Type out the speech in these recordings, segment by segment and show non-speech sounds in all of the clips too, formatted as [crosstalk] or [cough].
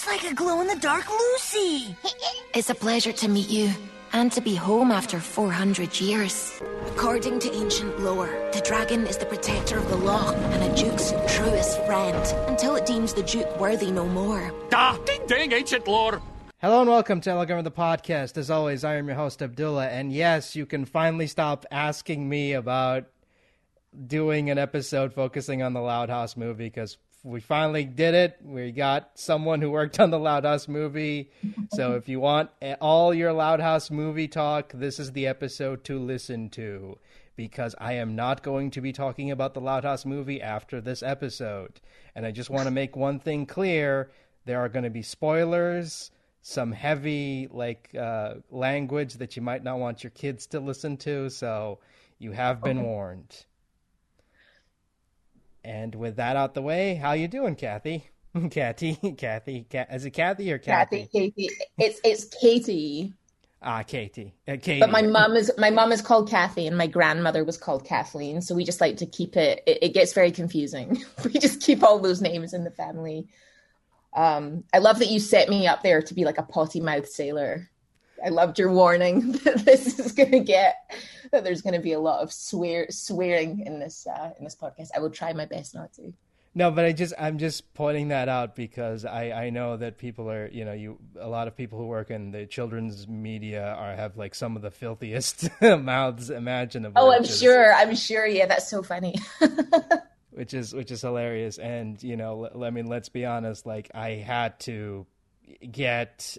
She's like a glow in the dark Lucy. [laughs] It's a pleasure to meet you and to be home after 400 years. According to ancient lore, the dragon is the protector of the loch and a duke's truest friend until it deems the duke worthy no more. Ah, ding ding, ancient lore. Hello and welcome to Elegant the podcast. As always, I am your host Abdullah, and yes, you can finally stop asking me about doing an episode focusing on the Loud House movie because we finally did it. We got someone who worked on the Loud House movie. So if you want all your Loud House movie talk, this is the episode to listen to because I am not going to be talking about the Loud House movie after this episode. And I just want to make one thing clear there are going to be spoilers, some heavy like uh, language that you might not want your kids to listen to. So you have been okay. warned. And with that out the way, how you doing, Kathy? [laughs] Kathy, Kathy, is it Kathy or Kathy? Kathy, Katie. It's it's Katie. Ah, Katie. Uh, Katie. But my mom is my mom is called Kathy, and my grandmother was called Kathleen. So we just like to keep it. It, it gets very confusing. [laughs] we just keep all those names in the family. Um, I love that you set me up there to be like a potty mouth sailor. I loved your warning [laughs] that this is going to get that there's going to be a lot of swear swearing in this uh, in this podcast. I will try my best not to. No, but I just I'm just pointing that out because I I know that people are you know you a lot of people who work in the children's media are have like some of the filthiest [laughs] mouths imaginable. Oh, I'm sure. I'm sure. Yeah, that's so funny. [laughs] which is which is hilarious, and you know, I mean, let's be honest. Like I had to get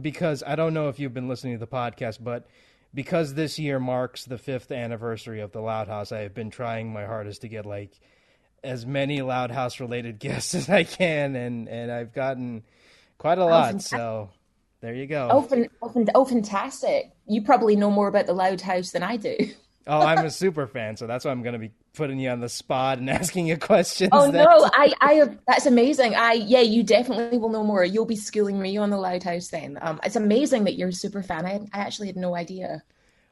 because I don't know if you've been listening to the podcast, but because this year marks the fifth anniversary of the Loud House, I have been trying my hardest to get like as many Loud House related [laughs] guests as I can, and and I've gotten quite a oh, lot. so there you go. Oh, oh, oh, fantastic! You probably know more about the Loud House than I do. oh, I'm a [laughs] super fan, so that's why I'm going to be putting you on the spot and [laughs] asking you questions. Oh that... no, [laughs] I, I have, that's amazing. I, yeah, you definitely will know more. You'll be schooling me on the Loud House then. Um, it's amazing that you're a super fan. I, I actually had no idea.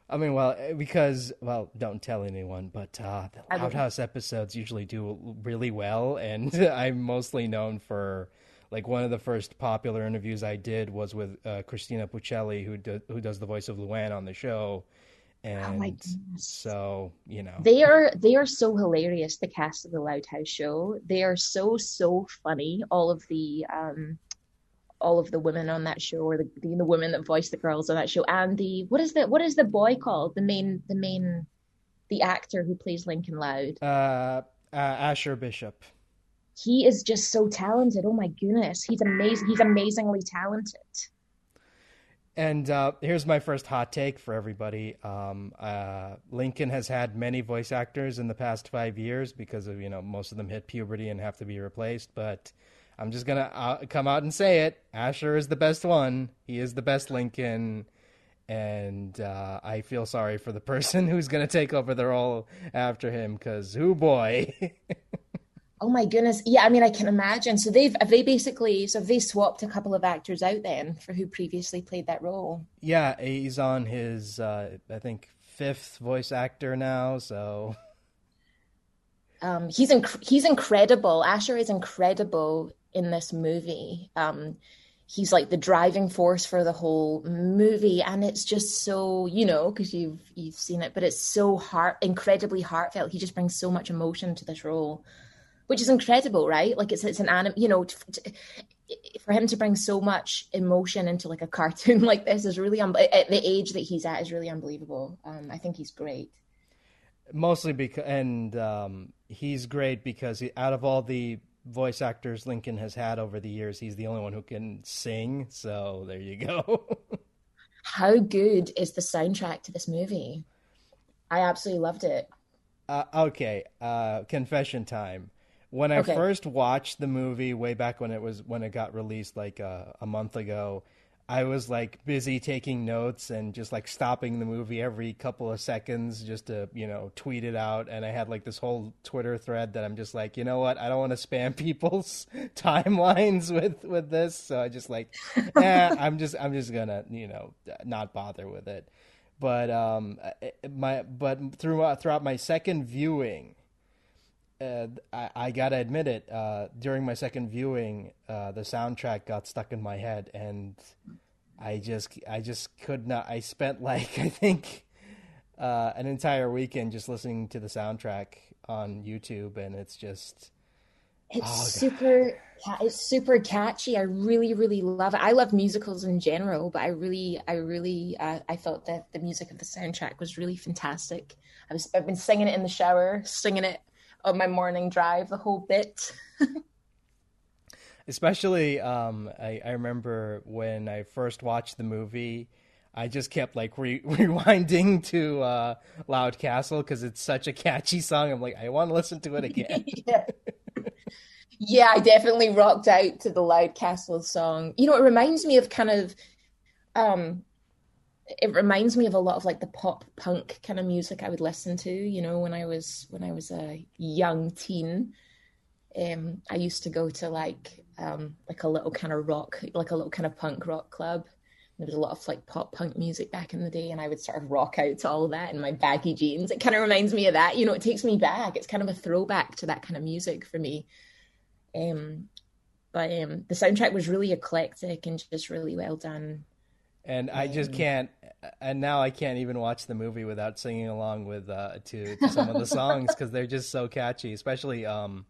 I mean, well, eh, because well, don't tell anyone, but uh, the Loud House episodes usually do really well, and [laughs] I'm mostly known for like one of the first popular interviews I did was with uh, Cristina Pucelli, who do, who does the voice of Luan on the show, and oh so you know. They are they are so hilarious the cast of the loud house show. They are so so funny. All of the um all of the women on that show or the the, the women that voice the girls on that show and the what is the what is the boy called? The main the main the actor who plays lincoln loud. Uh, uh asher bishop. He is just so talented. Oh my goodness. He's amazing he's amazingly talented and uh, here's my first hot take for everybody. Um, uh, Lincoln has had many voice actors in the past five years because of you know most of them hit puberty and have to be replaced. But I'm just gonna uh, come out and say it: Asher is the best one. He is the best Lincoln, and uh, I feel sorry for the [laughs] person who's gonna take over the role after him because who boy. [laughs] Oh my goodness. Yeah, I mean I can imagine. So they've have they basically so have they swapped a couple of actors out then for who previously played that role? Yeah, he's on his uh I think fifth voice actor now, so um he's inc- he's incredible. Asher is incredible in this movie. Um he's like the driving force for the whole movie and it's just so you know because you've you've seen it but it's so heart incredibly heartfelt he just brings so much emotion to this role which is incredible, right? Like it's it's an anim, you know, t- t- for him to bring so much emotion into like a [laughs] cartoon like this is really un- at the age that he's at is really unbelievable. Um, I think he's great. Mostly because, and um, he's great because he, out of all the voice actors Lincoln has had over the years, he's the only one who can sing. So there you go. [laughs] How good is the soundtrack to this movie? I absolutely loved it. Uh, okay, uh, confession time. When I okay. first watched the movie way back when it was when it got released like uh, a month ago, I was like busy taking notes and just like stopping the movie every couple of seconds just to, you know, tweet it out. And I had like this whole Twitter thread that I'm just like, you know what? I don't want to spam [laughs] people's [laughs] timelines with, with this. So I just like, [laughs] eh, I'm just, I'm just gonna, you know, not bother with it. But, um, my, but throughout, throughout my second viewing, uh, I, I, gotta admit it. Uh, during my second viewing, uh, the soundtrack got stuck in my head, and I just, I just could not. I spent [laughs] like I think uh, an entire weekend just listening to the soundtrack on YouTube, and it's just. It's oh, super. It's super catchy. I really, really love it. I love musicals in general, but I really, I really, uh, I felt that the music of the soundtrack was really fantastic. I was, I've been singing it in the shower, singing it of my morning drive, the whole bit. [laughs] Especially, um, I, I remember when I first watched the movie. I just kept like re- [laughs] rewinding to uh, Loud Castle because it's such a catchy song. I'm like, I want to listen to it again. [laughs] yeah. yeah, I definitely rocked out to the Loud Castle song. You know, it reminds me of kind of um, it reminds me of a lot of like the pop punk kind of music I would listen to, you know, when I was when I was a young teen. Um, I used to go to like um, like a little kind of rock, like a little kind of punk rock club. There was a lot of like pop punk music back in the day, and I would sort of rock out to all that in my baggy jeans. It kind of reminds me of that, you know. It takes me back. It's kind of a throwback to that kind of music for me. Um, but um, the soundtrack was really eclectic and just really well done and I just can't. And now I can't even watch the movie without singing along with uh, to, to some of the songs because they're just so catchy. Especially um,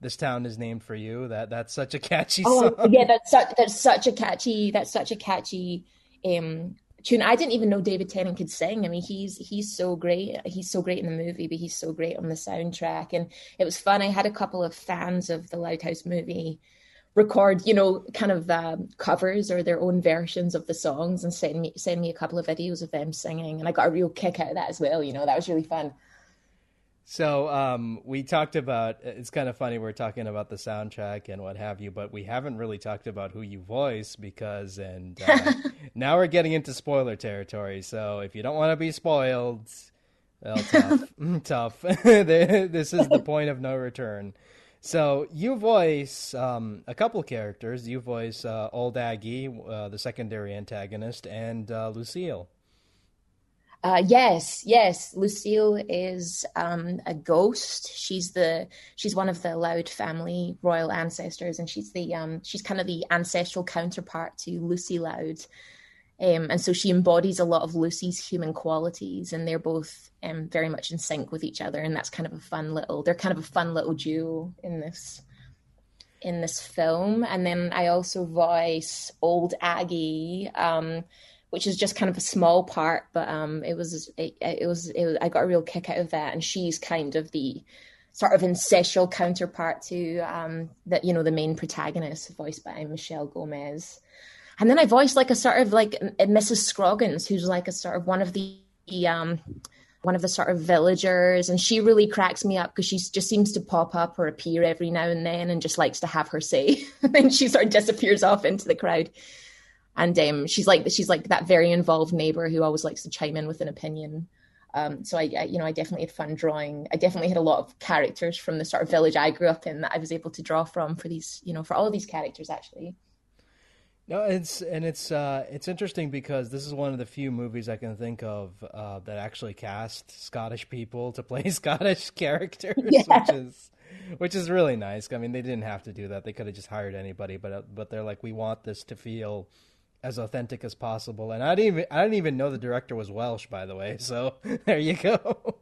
"This Town Is Named for You." That that's such a catchy oh, song. Yeah, that's such that's such a catchy that's such a catchy um, tune. I didn't even know David Tennant could sing. I mean, he's he's so great. He's so great in the movie, but he's so great on the soundtrack. And it was fun. I had a couple of fans of the Loud House movie record, you know, kind of um, covers or their own versions of the songs and send me send me a couple of videos of them singing, and I got a real kick out of that as well. You know, that was really fun. So um, we talked about. It's kind of funny we're talking about the soundtrack and what have you, but we haven't really talked about who you voice because, and uh, [laughs] now we're getting into spoiler territory. So if you don't want to be spoiled, well, tough, [laughs] [laughs] tough. this is the point of no return. So you voice um, a couple characters. You voice uh, Old Aggie, uh, the secondary antagonist, and uh, Lucille. Uh, yes, yes. Lucille is um, a ghost. She's the she's one of the Loud family royal ancestors, and she's the um, she's kind of the ancestral counterpart to Lucy Loud. Um, and so she embodies a lot of Lucy's human qualities, and they're both um, very much in sync with each other. And that's kind of a fun little. They're kind of a fun little duo in this in this film. And then I also voice old Aggie, um, which is just kind of a small part, but um, it was it, it, was it I got a real kick out of that. And she's kind of the sort of ancestral counterpart to um, that you know the main protagonist, voiced by Michelle Gomez. And then I voiced like a sort of like Mrs. Scroggins, who's like a sort of one of the um, one of the sort of villagers, and she really cracks me up because she just seems to pop up or appear every now and then, and just likes to have her say. [laughs] then she sort of disappears off into the crowd. And um, she's like she's like that very involved neighbor who always likes to chime in with an opinion. Um, so I, I, you know, I definitely had fun drawing. I definitely had a lot of characters from the sort of village I grew up in that I was able to draw from for these, you know, for all of these characters actually. No, it's and it's uh, it's interesting because this is one of the few movies I can think of uh, that actually cast Scottish people to play [laughs] Scottish characters, yeah. which is which is really nice. I mean, they didn't have to do that; they could have just hired anybody, but uh, but they're like, we want this to feel as authentic as possible. And I didn't even I didn't even know the director was Welsh, by the way. So [laughs] there you go.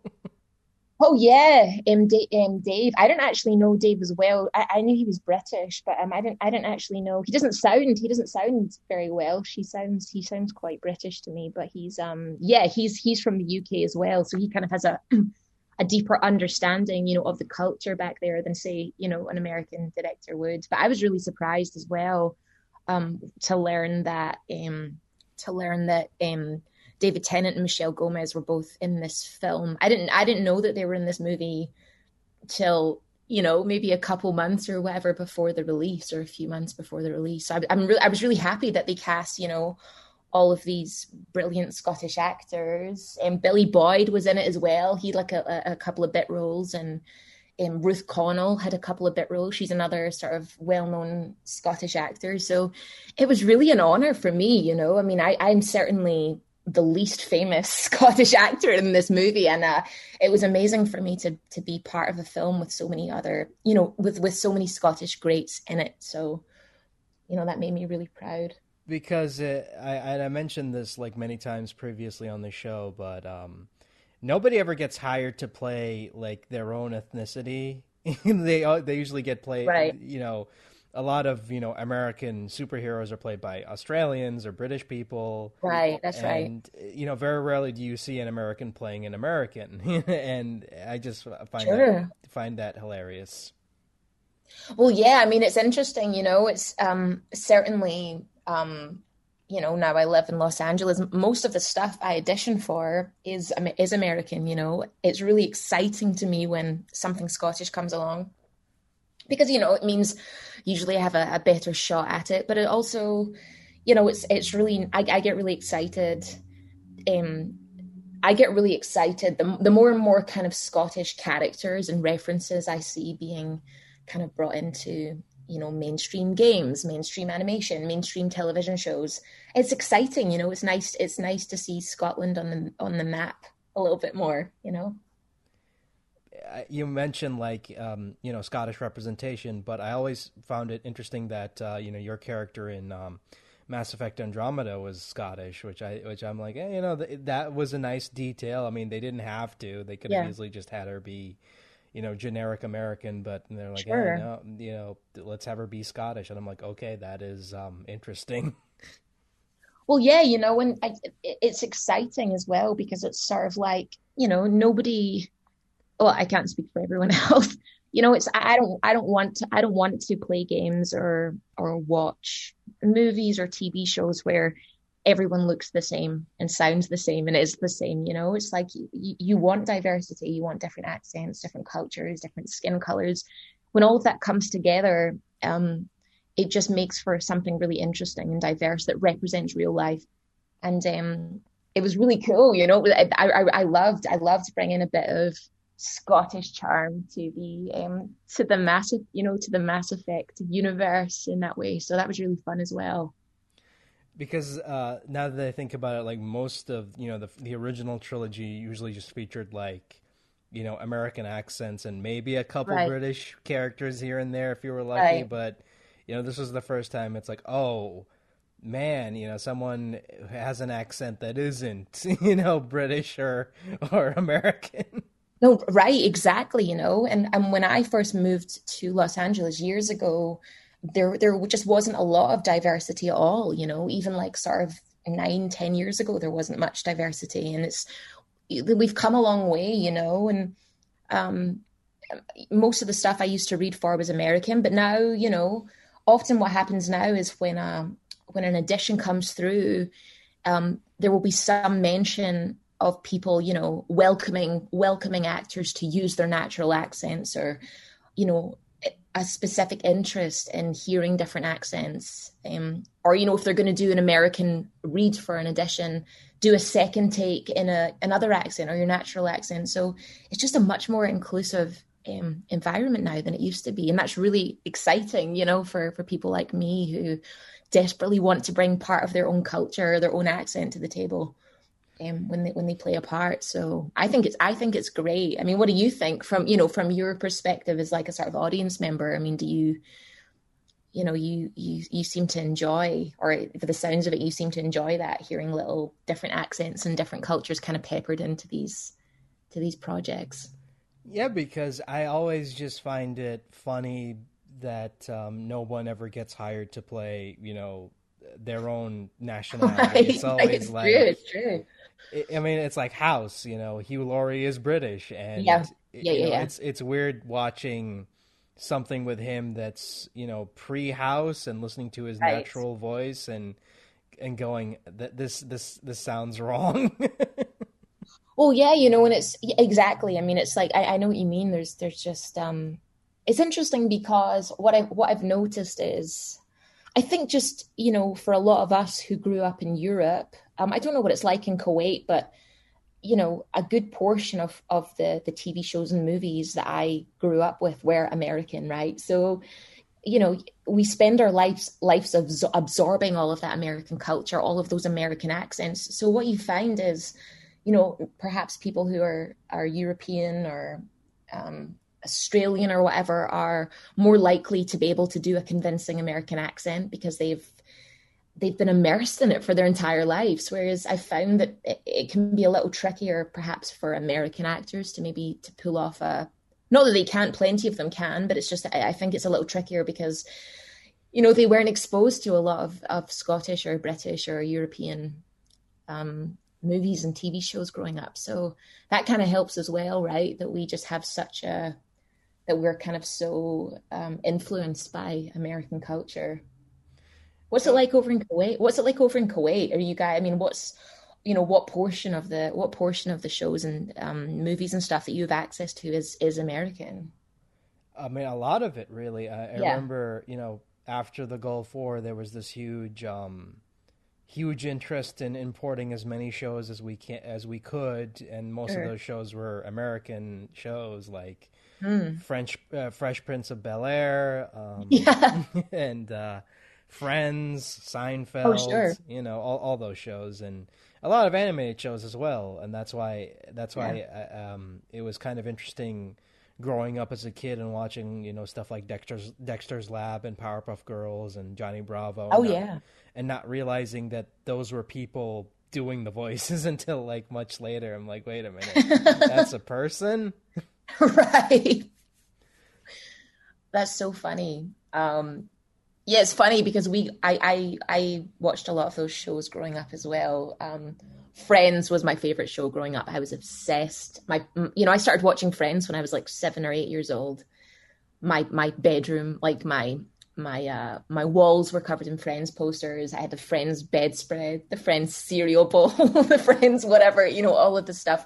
Oh yeah, um, D- um, Dave. I don't actually know Dave as well. I, I knew he was British, but um, I didn't. I didn't actually know. He doesn't sound. He doesn't sound very Welsh. He sounds. He sounds quite British to me. But he's um. Yeah, he's he's from the UK as well, so he kind of has a [clears throat] a deeper understanding, you know, of the culture back there than say, you know, an American director would. But I was really surprised as well, um, to learn that um, to learn that um David Tennant and Michelle Gomez were both in this film. I didn't I didn't know that they were in this movie till you know maybe a couple months or whatever before the release or a few months before the release. So I, I'm really I was really happy that they cast you know all of these brilliant Scottish actors. And Billy Boyd was in it as well. He had like a, a couple of bit roles and. Um, Ruth Connell had a couple of bit roles. She's another sort of well-known Scottish actor. So it was really an honor for me, you know. I mean, I, I'm certainly the least famous [laughs] Scottish actor in this movie, and uh, it was amazing for me to to be part of a film with so many other, you know, with with so many Scottish greats in it. So, you know, that made me really proud. Because it, I I mentioned this like many times previously on the show, but um, nobody ever gets hired to play like their own ethnicity. [laughs] they they usually get played, right. you know a lot of you know American superheroes are played by Australians or British people. Right, that's and, right. And you know, very rarely do you see an American playing an American, [laughs] and I just find sure. that find that hilarious. Well, yeah, I mean, it's interesting. You know, it's um, certainly. Um, you know, now I live in Los Angeles. Most of the stuff I audition for is is American. You know, it's really exciting to me when something Scottish comes along because you know it means usually I have a, a better shot at it. But it also, you know, it's it's really I, I get really excited. Um, I get really excited the the more and more kind of Scottish characters and references I see being kind of brought into you know mainstream games, mainstream animation, mainstream television shows. It's exciting, you know. It's nice. It's nice to see Scotland on the on the map a little bit more, you know you mentioned like um, you know Scottish representation, but I always found it interesting that uh, you know your character in um, Mass Effect Andromeda was Scottish, which I which I'm like, eh, you know, th- that was a nice detail. I mean, they didn't have to; they could have yeah. easily just had her be, you know, generic American, but they're like, sure. eh, no, you know, let's have her be Scottish, and I'm like, okay, that is um, interesting. [laughs] Well, yeah, you know, and I, it's exciting as well because it's sort of like you know nobody well, I can't speak for everyone [laughs] else. You know, it's I don't I don't want to I don't want to play games or or watch movies or TV shows where everyone looks the same and sounds the same and is the same. You know, it's like you, you want diversity, you want different accents, different cultures, different skin colors. When all of that comes together, um, it just makes for something really interesting and diverse that represents real life. And um, it was really cool, you know. I, I, I loved I loved bringing a bit of Scottish charm to the um to the massive you know to the Mass Effect universe in that way. So that was really fun as well. Because uh, now that I think about it, like most of you know the the original trilogy usually just featured like you know American accents and maybe a couple right. British characters here and there if you were lucky. Right. But you know this was the first time it's like oh man, you know, someone has an accent that isn't, [laughs] you know, British or or American. No, right, exactly. You know, and and when I first moved to Los Angeles years ago, there there just wasn't a lot of diversity at all. You know, even like sort of nine, ten years ago, there wasn't much diversity, and it's we've come a long way. You know, and um, most of the stuff I used to read for was American, but now you know, often what happens now is when a when an edition comes through, um, there will be some mention of people, you know, welcoming welcoming actors to use their natural accents or, you know, a specific interest in hearing different accents. Um, or, you know, if they're going to do an American read for an edition, do a second take in a another accent or your natural accent. So it's just a much more inclusive um, environment now than it used to be, and that's really exciting, you know, for for people like me who desperately want to bring part of their own culture, their own accent to the table um, when they when they play a part. So I think it's I think it's great. I mean, what do you think from you know from your perspective as like a sort of audience member? I mean, do you you know you you you seem to enjoy or for the sounds of it you seem to enjoy that hearing little different accents and different cultures kind of peppered into these to these projects yeah because i always just find it funny that um, no one ever gets hired to play you know their own [laughs] nationality right. [laughs] it's always it's like true, it's true I mean, it's like House. You know, Hugh Laurie is British, and yeah, yeah, yeah, know, yeah. It's it's weird watching something with him that's you know pre-House and listening to his right. natural voice and and going that this this this sounds [laughs] wrong. well, yeah, you know, and it's exactly. I mean, it's like I, I know what you mean. There's there's just um, it's interesting because what I what I've noticed is I think just, you know, for a lot of us who grew up in Europe, um, I don't know what it's like in Kuwait, but you know, a good portion of of the the TV shows and movies that I grew up with were American, right? So you know we spend our lives lives absor- absorbing all of that american culture all of those american accents so what you find is you know perhaps people who are are european or um, australian or whatever are more likely to be able to do a convincing american accent because they've they've been immersed in it for their entire lives whereas i found that it, it can be a little trickier perhaps for american actors to maybe to pull off a not that they can't, plenty of them can, but it's just I think it's a little trickier because you know they weren't exposed to a lot of, of Scottish or British or European um, movies and TV shows growing up. So that kind of helps as well, right? That we just have such a that we're kind of so um, influenced by American culture. What's it like over in Kuwait? What's it like over in Kuwait? Are you guys? I mean, what's you know what portion of the what portion of the shows and um, movies and stuff that you have access to is is American? I mean, a lot of it really. I, I yeah. remember, you know, after the Gulf War, there was this huge, um, huge interest in importing as many shows as we can as we could, and most sure. of those shows were American shows, like mm. French uh, Fresh Prince of Bel Air, um, [laughs] yeah. [laughs] and uh, Friends, Seinfeld, oh, sure. you know, all all those shows, and a lot of animated shows as well, and that's why that's why yeah. I, um, it was kind of interesting growing up as a kid and watching you know stuff like Dexter's Dexter's Lab and Powerpuff Girls and Johnny Bravo. Oh and yeah, and not realizing that those were people doing the voices [laughs] until like much later. I'm like, wait a minute, [laughs] that's a person, right? That's so funny. Um, yeah, it's funny because we I, I I watched a lot of those shows growing up as well. Um, Friends was my favorite show growing up. I was obsessed. My you know I started watching Friends when I was like seven or eight years old. My my bedroom, like my my uh my walls were covered in Friends posters. I had the Friends bedspread, the Friends cereal bowl, [laughs] the Friends whatever you know all of the stuff.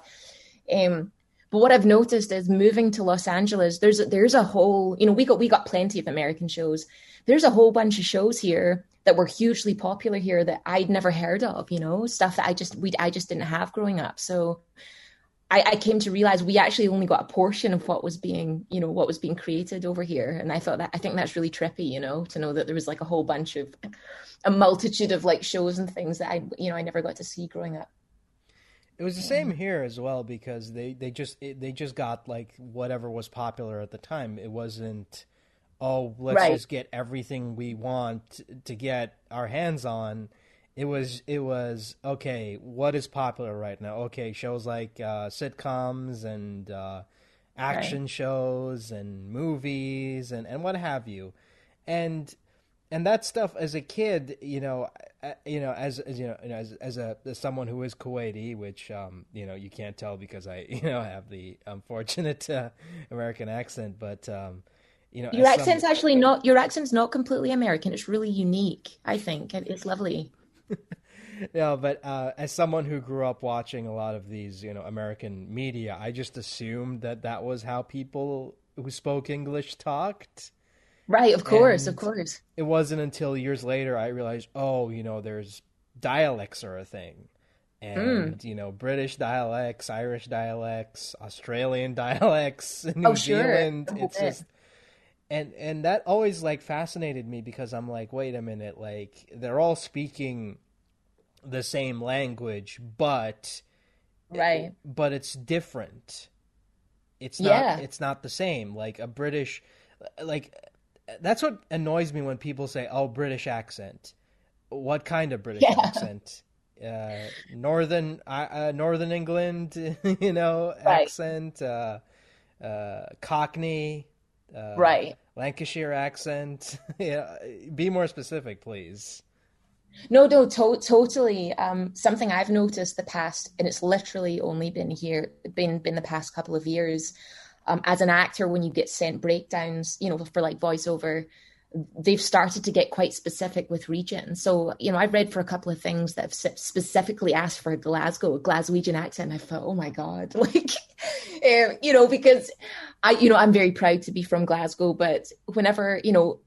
Um, but what I've noticed is moving to Los Angeles, there's there's a whole you know we got we got plenty of American shows there's a whole bunch of shows here that were hugely popular here that I'd never heard of, you know, stuff that I just we I just didn't have growing up. So I, I, came to realize we actually only got a portion of what was being, you know, what was being created over here. And I thought that I think that's really trippy, you know, to know that there was like a whole bunch of a multitude of like shows and things that I, you know, I never got to see growing up. It was the same here as well because they they just they just got like whatever was popular at the time. It wasn't oh, let's right. just get everything we want to get our hands on. It was it was okay. What is popular right now? Okay, shows like uh, sitcoms and uh, action right. shows and movies and, and what have you, and and that stuff as a kid, you know, you know, as, as you know, as as a as someone who is Kuwaiti, which um, you know, you can't tell because I [laughs] you know have the unfortunate uh, American accent, but um, you know, your accent's some... actually not your accent's not completely American. It's really unique. I think it's lovely. [laughs] no, but uh, as someone who grew up watching a lot of these, you know, American media, I just assumed that that was how people who spoke English talked. Right, of course, and of course. It wasn't until years later I realized, oh, you know, there's dialects are a thing. And mm. you know, British dialects, Irish dialects, Australian [laughs] dialects, New oh, Zealand. Sure. It's just and and that always like fascinated me because I'm like, wait a minute, like they're all speaking the same language, but right, it, but it's different. It's not. Yeah. It's not the same. Like a British, like that's what annoys me when people say, "Oh, British accent." What kind of British yeah. accent? Uh, northern, uh, Northern England, [laughs] you know, right. accent. Uh, uh, Cockney uh, right Lancashire accent. [laughs] yeah, be more specific, please. No, no, to- totally. Um, something I've noticed the past, and it's literally only been here, been been the past couple of years. Um, as an actor, when you get sent breakdowns, you know, for like voiceover, they've started to get quite specific with region. So, you know, I've read for a couple of things that have specifically asked for a Glasgow, a Glaswegian accent. I thought, oh my God, [laughs] like, um, you know, because I, you know, I'm very proud to be from Glasgow, but whenever, you know,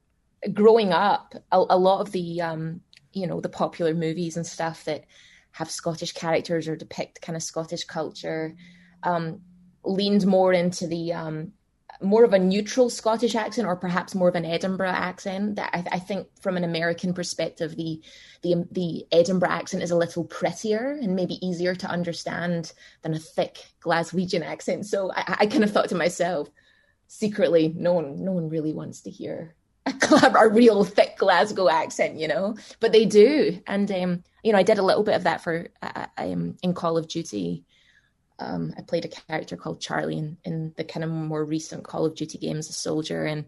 growing up, a, a lot of the, um, you know, the popular movies and stuff that have Scottish characters or depict kind of Scottish culture, um, leaned more into the, um, more of a neutral Scottish accent, or perhaps more of an Edinburgh accent. That I, I, think, from an American perspective, the the the Edinburgh accent is a little prettier and maybe easier to understand than a thick Glaswegian accent. So I, I kind of thought to myself, secretly, no one no one really wants to hear a, a real thick Glasgow accent, you know, but they do. And um, you know, I did a little bit of that for uh, um, in Call of Duty um, I played a character called Charlie in, in the kind of more recent Call of Duty games, a soldier, and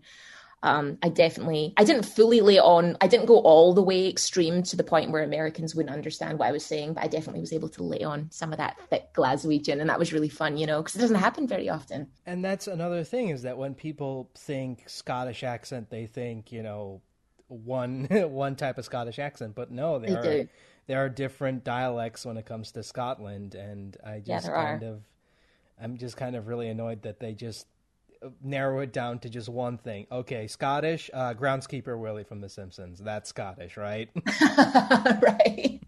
um, I definitely I didn't fully lay on. I didn't go all the way extreme to the point where Americans wouldn't understand what I was saying, but I definitely was able to lay on some of that thick Glaswegian, and that was really fun, you know, because it doesn't happen very often. And that's another thing is that when people think Scottish accent, they think you know one [laughs] one type of Scottish accent, but no, they, they are do there are different dialects when it comes to Scotland, and I just yeah, kind are. of, I'm just kind of really annoyed that they just uh, narrow it down to just one thing. Okay, Scottish, uh, groundskeeper Willie from The Simpsons. That's Scottish, right? [laughs] right.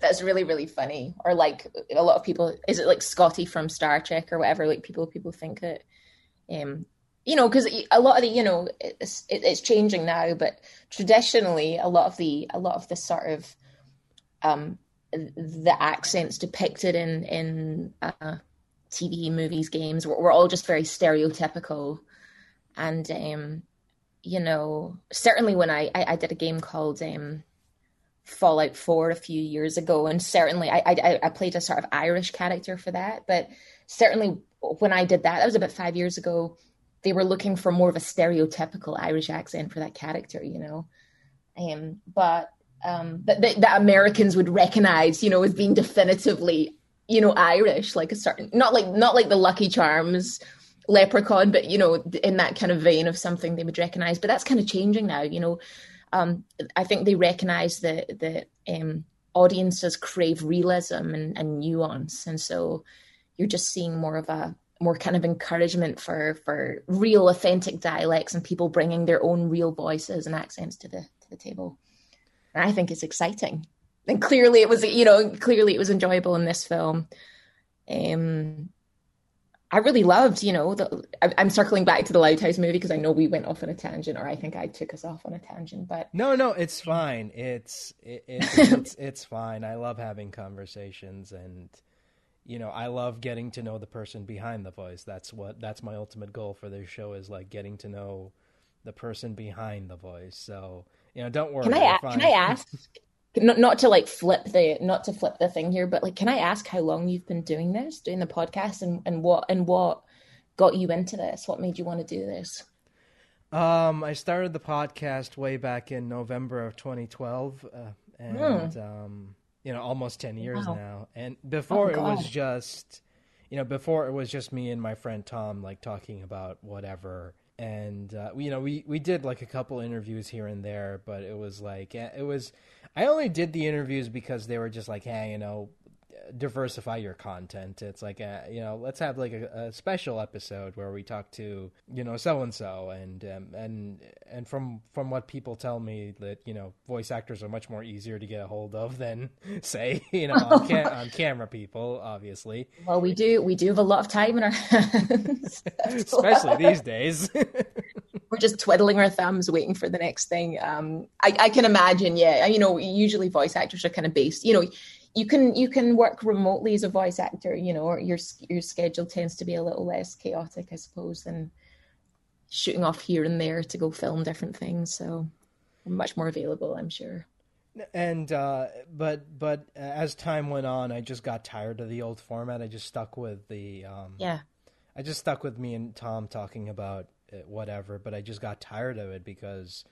That's really really funny. Or like a lot of people, is it like Scotty from Star Trek or whatever? Like people people think it. Um, you know, because a lot of the, you know, it's it's changing now, but traditionally, a lot of the a lot of the sort of um, the accents depicted in in uh, TV, movies, games were, were, all just very stereotypical, and um, you know, certainly when I, I, I did a game called um, Fallout Four a few years ago, and certainly I, I I played a sort of Irish character for that, but certainly when I did that, that was about five years ago. They were looking for more of a stereotypical Irish accent for that character, you know. Um, but um, that, that, that Americans would recognize, you know, as being definitively, you know, Irish, like a certain, not like not like the Lucky Charms leprechaun, but you know, in that kind of vein of something they would recognize. But that's kind of changing now, you know. Um, I think they recognize that the um, audiences crave realism and, and nuance, and so you're just seeing more of a more kind of encouragement for for real authentic dialects and people bringing their own real voices and accents to the to the table. I think it's exciting. And clearly it was, you know, clearly it was enjoyable in this film. Um, I really loved, you know, the, I, am circling back to the Loud House movie because I know we went off on a tangent, or I think I took us off on a tangent. But no, no, it's fine. It's it, it, [laughs] it's it's fine. I love having conversations, and you know, I love getting to know the person behind the voice. That's what that's my ultimate goal for this show is like getting to know the person behind the voice. So you know, don't worry. Can I can I ask? not not to like flip the not to flip the thing here, but like, can I ask how long you've been doing this, doing the podcast, and and what and what got you into this? What made you want to do this? Um, I started the podcast way back in November of 2012, uh, and mm. um, you know, almost 10 years wow. now. And before oh, it was just, you know, before it was just me and my friend Tom, like talking about whatever and uh, you know we we did like a couple interviews here and there but it was like eh, it was i only did the interviews because they were just like hey you know diversify your content. It's like, a, you know, let's have like a, a, special episode where we talk to, you know, so and so, and um, and and from from what people tell me that you know, voice actors are much more easier to get a hold of than [laughs] say, you know, on, on camera people, obviously. Well, we do we do have a lot of time in our [laughs] hands, especially these days. [laughs] We're just twiddling our thumbs, waiting for the next thing. Um, I, I can imagine, yeah. You know, usually voice actors are kind of based. You know, you can you can work remotely as a voice actor you know or your your schedule tends to be a little less chaotic i suppose than shooting off here and there to go film different things. So much more available i'm sure. And uh, but but as time went on i just got tired of the old format. I just stuck with the um, yeah. I just stuck with me and tom talking about whatever but i just got tired of it because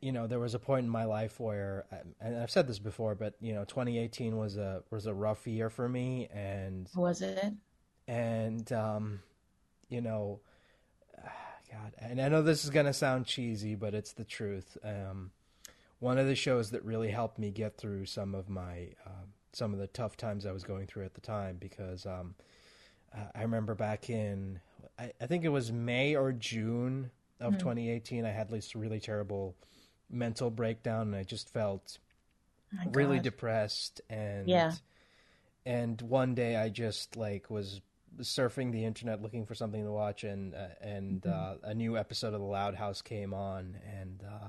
you know, there was a point in my life where, and I've said this before, but you know, 2018 was a was a rough year for me, and was it? And um, you know, [sighs] God, and I know this is gonna sound cheesy, but it's the truth. Um, one of the shows that really helped me get through some of my uh, some of the tough times I was going through at the time, because um, I remember back in, I, I think it was May or June of mm-hmm. 2018, I had this really terrible mental breakdown, and I just felt oh really depressed. And yeah, and one day I just like was surfing the internet looking for something to watch, and uh, and Mm-hmm. uh, a new episode of The Loud House came on, and uh,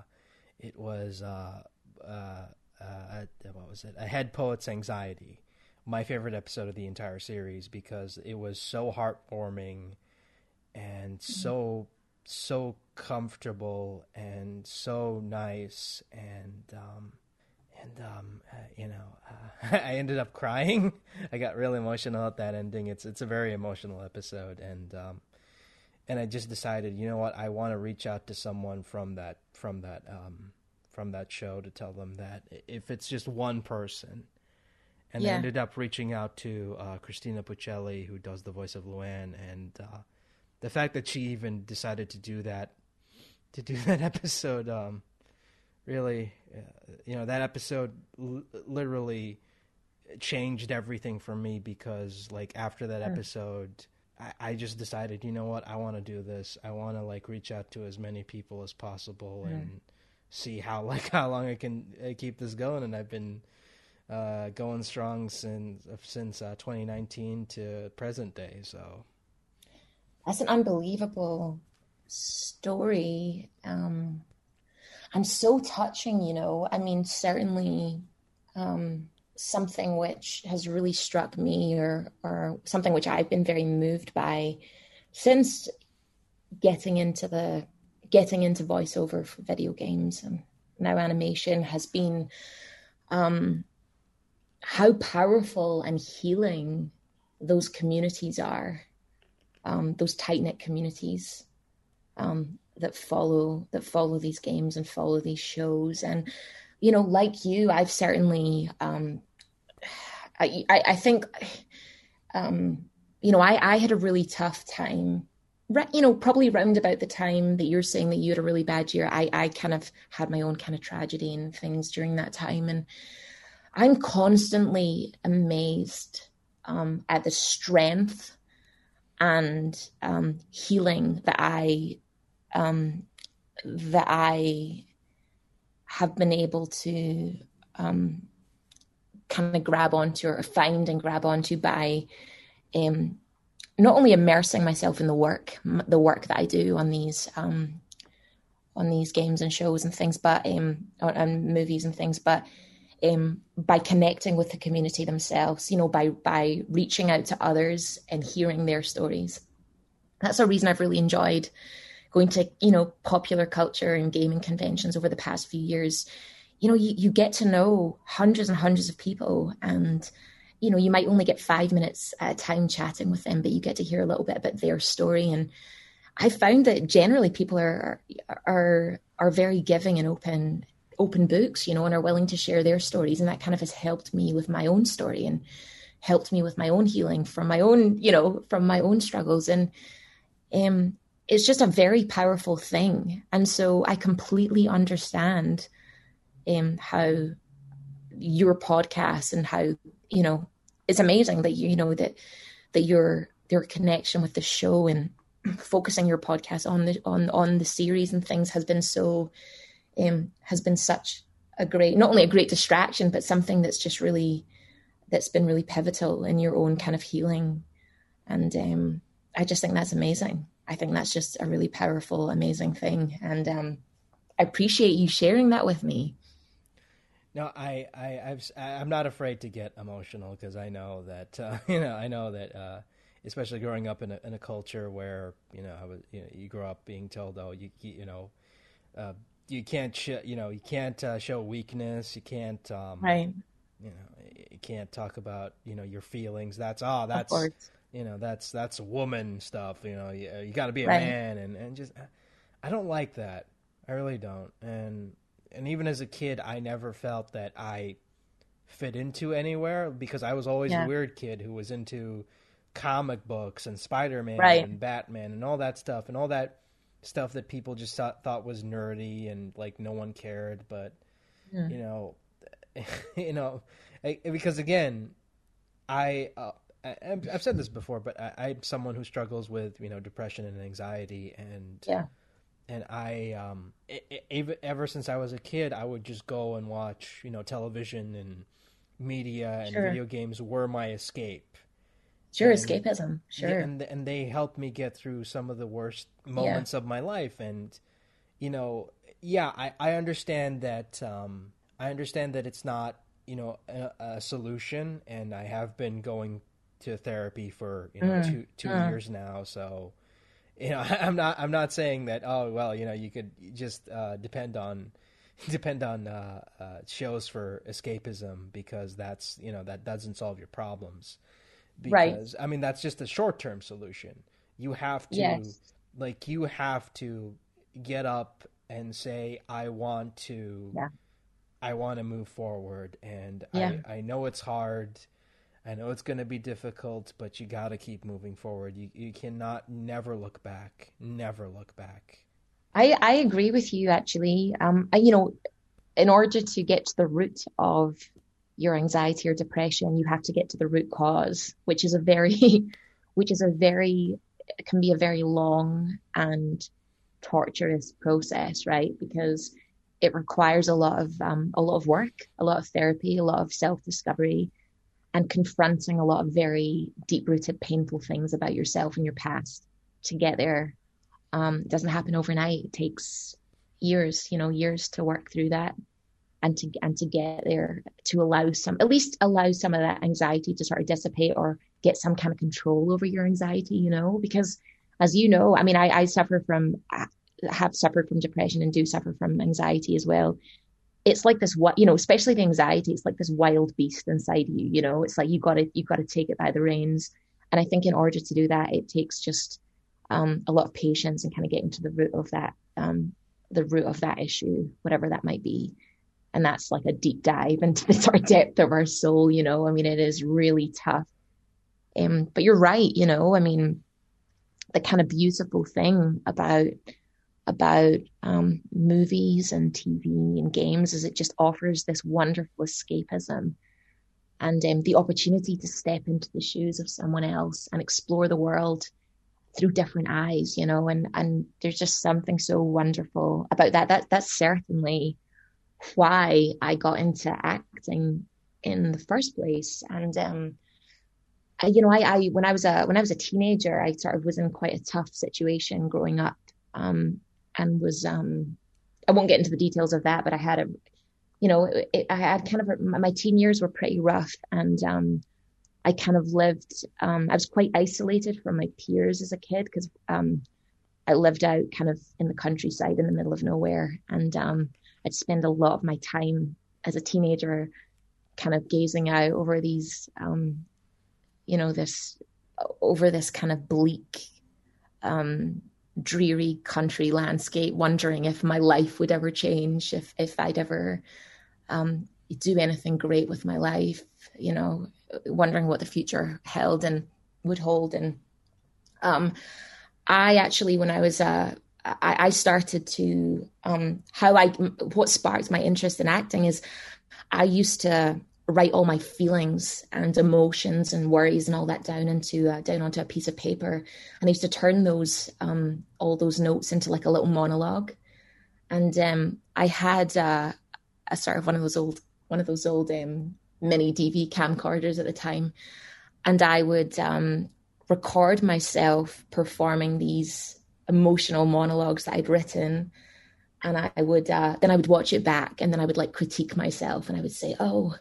it was uh, uh, uh, what was it? A head poet's anxiety. My favorite episode of the entire series because it was so heartwarming and so so comfortable and so nice and um, and um, uh, you know, uh, [laughs] I ended up crying. [laughs] I got really emotional at that ending. It's it's a very emotional episode, and um, and I just decided, you know what, I want to reach out to someone from that from that um, from that show to tell them that if it's just one person, and I ended up reaching out to uh, Cristina Pucelli, who does the voice of Luan, and uh, the fact that she even decided to do that to do [laughs] that episode. Um, really, uh, you know, that episode l- literally changed everything for me because, like, after that episode, I-, I just decided, you know what, I want to do this. I want to like reach out to as many people as possible and see how [laughs] like how long I can uh, keep this going. And I've been uh, going strong since since uh, 2019 to present day. So That's an unbelievable story. Um, and so touching, you know. I mean, certainly um, something which has really struck me, or or something which I've been very moved by since getting into the getting into voiceover for video games and now animation has been um, how powerful and healing those communities are, um, those tight knit communities um, that follow that follow these games and follow these shows. And you know, like you, I've certainly, um, I, I, I think, um, you know, I, I had a really tough time. You know, probably round about the time that you're saying that you had a really bad year, I, I kind of had my own kind of tragedy and things during that time, and I'm constantly amazed um, at the strength and um, healing that I um, that I have been able to um, kind of grab onto or find and grab onto by um, not only immersing myself in the work, the work that I do on these um, on these games and shows and things, but um, on, and movies and things, but um, by connecting with the community themselves, you know, by by reaching out to others and hearing their stories. That's a reason I've really enjoyed going to, you know, popular culture and gaming conventions over the past few years. You know, you, you get to know hundreds and hundreds of people and you know, you might only get five minutes at a time chatting with them, but you get to hear a little bit about their story. And I found that generally people are are are very giving and open open books, you know, and are willing to share their stories. And that kind of has helped me with my own story and helped me with my own healing from my own, you know, from my own struggles. And um, it's just a very powerful thing. And so I completely understand um, how your podcast and how, you know, it's amazing that you, know, that that your your connection with the show and [clears throat] focusing your podcast on the on on the series and things has been so um, has been such a great, not only a great distraction, but something that's just really, that's been really pivotal in your own kind of healing. And um, I just think that's amazing. I think that's just a really powerful, amazing thing. And um, I appreciate you sharing that with me. No, I, I, I've, I'm not afraid to get emotional because I know that, uh, [laughs] you know, I know that, uh, especially growing up in a, in a culture where, you know, I was, you know, you grow up being told, oh, you, you know, uh, you can't, sh- you know, you can't uh, show weakness. You can't, um, Right. you know, you can't talk about, you know, your feelings. That's, oh, that's, you know, that's, that's woman stuff. You know, you, you got to be a Right. man and, and just, I don't like that. I really don't. And, and even as a kid, I never felt that I fit into anywhere because I was always Yeah. a weird kid who was into comic books and Spider Man Right. and Batman and all that stuff and all that stuff that people just thought, thought was nerdy and like no one cared. But you know, [laughs] you know, I, because again, I. Uh, I, I've said this before, but I, I'm someone who struggles with you know depression and anxiety, and Yeah. and I um e- ever ever since I was a kid, I would just go and watch you know television and media and Sure. video games were my escape. Sure, And- escapism. Sure. Yeah, and and they helped me get through some of the worst moments of my life. And you know yeah i i understand that um i understand that it's not you know a, a solution. And i have been going to therapy for you know two two years now. So you know [laughs] i'm not i'm not saying that oh well you know you could just uh depend on [laughs] depend on uh, uh shows for escapism because that's you know that doesn't solve your problems Right. because I mean that's just a short term solution. You have to Yes. like you have to get up and say I want to Yeah. I want to move forward and Yeah. I I know it's hard. I know it's going to be difficult, but you got to keep moving forward. You you cannot never look back. Never look back. I, I agree with you actually. Um, I- you know, in order to get to the root of your anxiety or depression, you have to get to the root cause, which is a very, [laughs] which is a very, can be a very long and torturous process, right? Because it requires a lot of um, a lot of work, a lot of therapy, a lot of self discovery, and confronting a lot of very deep rooted, painful things about yourself and your past to get there um, doesn't happen overnight. It takes years, you know, years to work through that and to and to get there to allow some at least allow some of that anxiety to sort of dissipate or get some kind of control over your anxiety, you know, because as you know, I mean, I, I suffer from have suffered from depression and do suffer from anxiety as well. It's like this what you know, especially the anxiety, it's like this wild beast inside you, you know. It's like you gotta you gotta take it by the reins. And I think in order to do that, it takes just um, a lot of patience and kind of getting to the root of that, um, the root of that issue, whatever that might be. And that's like a deep dive into the sort [laughs] of depth of our soul, you know. I mean, it is really tough. Um, but you're right, you know. I mean, the kind of beautiful thing about about um, movies and TV and games is it just offers this wonderful escapism and um, the opportunity to step into the shoes of someone else and explore the world through different eyes, you know, and, and there's just something so wonderful about that. That that's certainly why I got into acting in the first place. And um I, you know, I, I when I was a when I was a teenager, I sort of was in quite a tough situation growing up. Um and was um I won't get into the details of that, but I had a you know, it, I had kind of a, my teen years were pretty rough and um I kind of lived, um, I was quite isolated from my peers as a kid because um, I lived out kind of in the countryside in the middle of nowhere. And um, I'd spend a lot of my time as a teenager kind of gazing out over these, um, you know, this, over this kind of bleak, um, dreary country landscape, wondering if my life would ever change, if, if I'd ever um, do anything great with my life, you know, wondering what the future held and would hold. And um, I actually, when I was, uh, I, I started to, um, how I, what sparked my interest in acting is I used to write all my feelings and emotions and worries and all that down into, uh, down onto a piece of paper. And I used to turn those, um, all those notes into like a little monologue. And um, I had uh, a sort of one of those old, one of those old um, mini DV camcorders at the time, and I would um, record myself performing these emotional monologues that I'd written, and I would uh, then I would watch it back, and then I would like critique myself, and I would say, oh.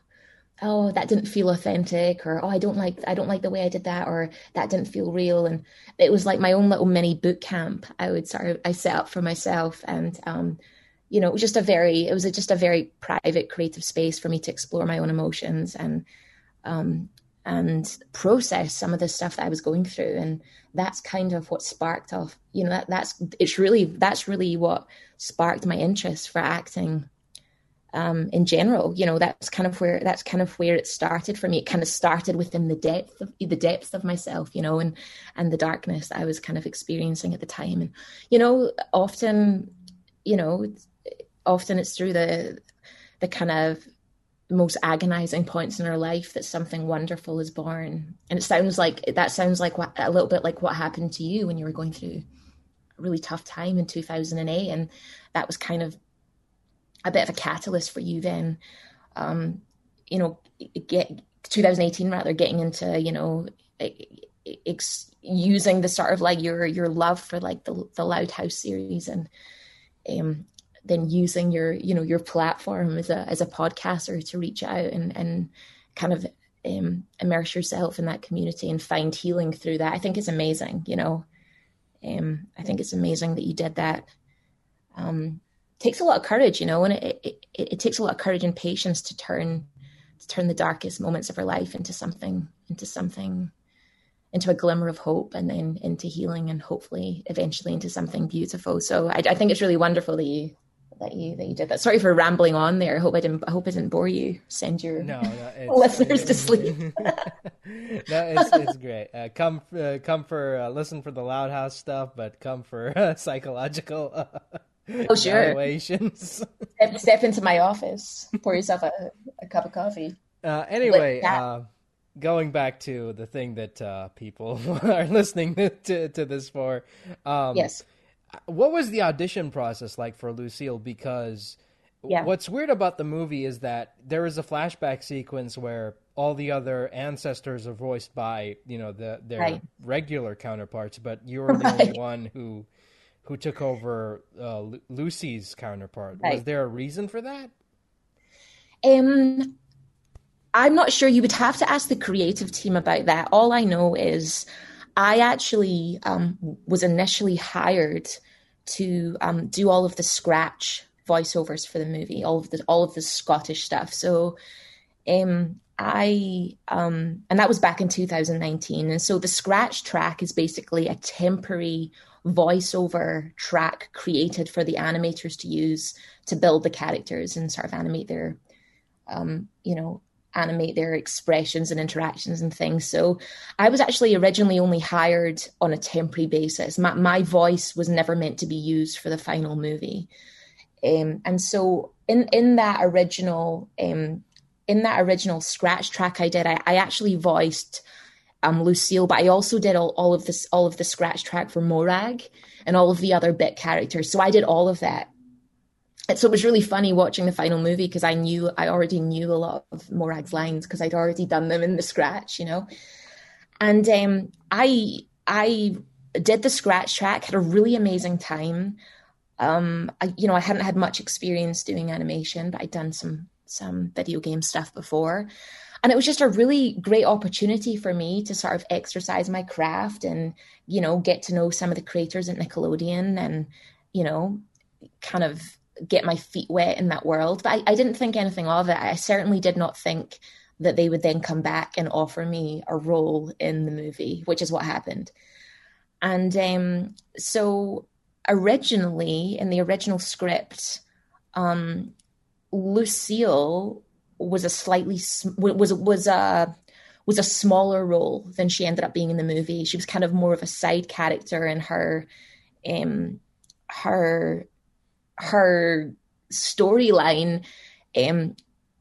Oh, that didn't feel authentic, or oh, I don't like I don't like the way I did that, or that didn't feel real, and it was like my own little mini boot camp. I would sort of I set up for myself, and um, you know, it was just a very, it was a, just a very private, creative space for me to explore my own emotions and, um, and process some of the stuff that I was going through. And that's kind of what sparked off, you know, that, that's, it's really, that's really what sparked my interest for acting. Um, in general, you know, that's kind of where that's kind of where it started for me. It kind of started within the depth of the depths of myself, you know, and and the darkness I was kind of experiencing at the time. And you know, often, you know, often it's through the the kind of most agonizing points in our life that something wonderful is born. And it sounds like that sounds like what a little bit like what happened to you when you were going through a really tough time in 2008 and that was kind of a bit of a catalyst for you then. Um you know get 2018 rather getting into you know ex- using the sort of like your your love for like the the Loud House series and um, then using your you know your platform as a as a podcaster to reach out and and kind of um, immerse yourself in that community and find healing through that. I think it's amazing. You know, um, I think it's amazing that you did that. Um, takes a lot of courage, you know, and it, it, it, takes a lot of courage and patience to turn to turn the darkest moments of her life into something into something into a glimmer of hope and then into healing and hopefully eventually into something beautiful. So I, I think it's really wonderful that you that you that you did that. Sorry for rambling on there. I hope I didn't I hope I didn't bore you. Send your no, no [laughs] listeners to sleep. [laughs] no, it's it's great. Uh, come uh, come for uh, listen for the Loud House stuff, but come for [laughs] psychological. Uh, oh sure. Step, step, into my office. Pour yourself a, a cup of coffee. Uh, anyway, uh, going back to the thing that people are listening to to this for. Um, yes what was the audition process like for Lucille? Because yeah. what's weird about the movie is that there is a flashback sequence where all the other ancestors are voiced by you know the their right. regular counterparts, but you're right. the only one who who took over uh, Lucy's counterpart. Right. Was there a reason for that? Um, I'm not sure. You would have to ask the creative team about that. All I know is I actually um, was initially hired to um, do all of the scratch voiceovers for the movie, all of the all of the Scottish stuff. So, um, I um, and that was back in 2019, and so the scratch track is basically a temporary voiceover track created for the animators to use to build the characters and sort of animate their, um, you know, animate their expressions and interactions and things. So I was actually originally only hired on a temporary basis. My, my voice was never meant to be used for the final movie. Um, and so in, in that original, um, in that original scratch track I did, I, I actually voiced um, Lucille, but I also did all, all of this, all of the scratch track for Morag and all of the other bit characters. So I did all of that so it was really funny watching the final movie because I knew I already knew a lot of Morag's lines because I'd already done them in the scratch, you know. And um, I I did the scratch track, had a really amazing time. Um, I, you know, I hadn't had much experience doing animation, but I'd done some some video game stuff before, and it was just a really great opportunity for me to sort of exercise my craft and you know get to know some of the creators at Nickelodeon and you know kind of get my feet wet in that world. But I, I didn't think anything of it. I certainly did not think that they would then come back and offer me a role in the movie, which is what happened. And um, so originally, in the original script, um, Lucille was a slightly was was a was a smaller role than she ended up being in the movie. She was kind of more of a side character, in her um, her her storyline um,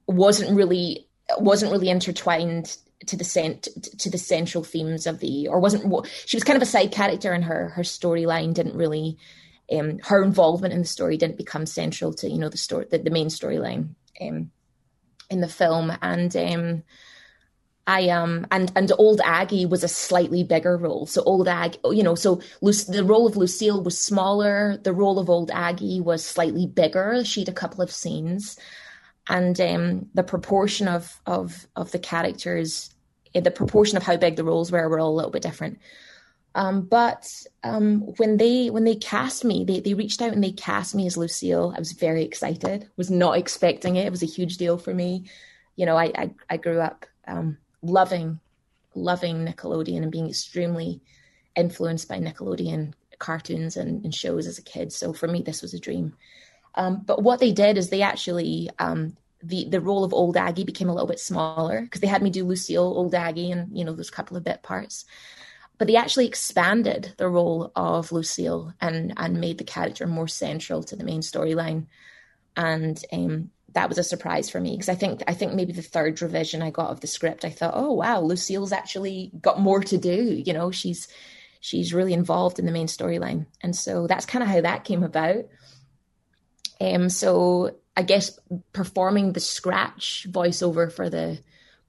wasn't really wasn't really intertwined to the cent to the central themes of the or wasn't she was kind of a side character and her her storyline didn't really um, her involvement in the story didn't become central to you know the story the, the main storyline um, in the film. And um, I um and and old Aggie was a slightly bigger role. So old Aggie, you know, so the role of Lucille was smaller. The role of old Aggie was slightly bigger. She had a couple of scenes, and um, the proportion of of of the characters, eh, the proportion of how big the roles were, were all a little bit different. Um, but um, when they when they cast me, they they reached out and they cast me as Lucille. I was very excited. Was not expecting it. It was a huge deal for me. You know, I I, I grew up. Um, loving, loving Nickelodeon and being extremely influenced by Nickelodeon cartoons and, and shows as a kid. So for me, this was a dream. Um, but what they did is they actually um, the the role of Old Aggie became a little bit smaller because they had me do Lucille, Old Aggie, and you know those couple of bit parts. But they actually expanded the role of Lucille and and made the character more central to the main storyline. And um, that was a surprise for me because I think I think maybe the third revision I got of the script, I thought, oh wow, Lucille's actually got more to do. You know, she's she's really involved in the main storyline, and so that's kind of how that came about. Um, so I guess performing the scratch voiceover for the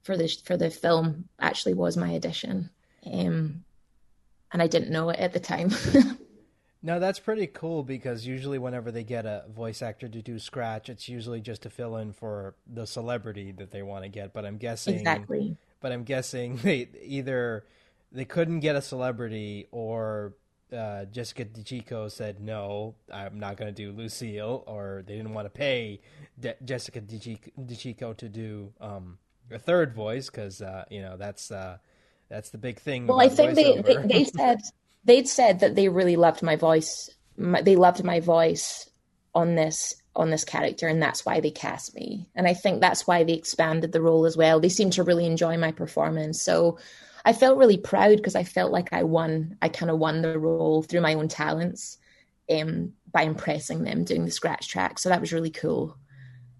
for the for the film actually was my audition. Um, and I didn't know it at the time. [laughs] no, that's pretty cool because usually whenever they get a voice actor to do scratch, it's usually just to fill in for the celebrity that they want to get. But I'm guessing exactly. But I'm guessing [laughs] they either they couldn't get a celebrity or uh, Jessica DiCicco said no, I'm not going to do Lucille, or they didn't want to pay De- Jessica DiCicco to do um, a third voice because uh, you know that's uh, that's the big thing. Well, I think they, they, they [laughs] said they'd said that they really loved my voice. My, they loved my voice on this on this character, and that's why they cast me. And I think that's why they expanded the role as well. They seemed to really enjoy my performance, so I felt really proud because I felt like I won. I kind of won the role through my own talents um, by impressing them doing the scratch track. So that was really cool.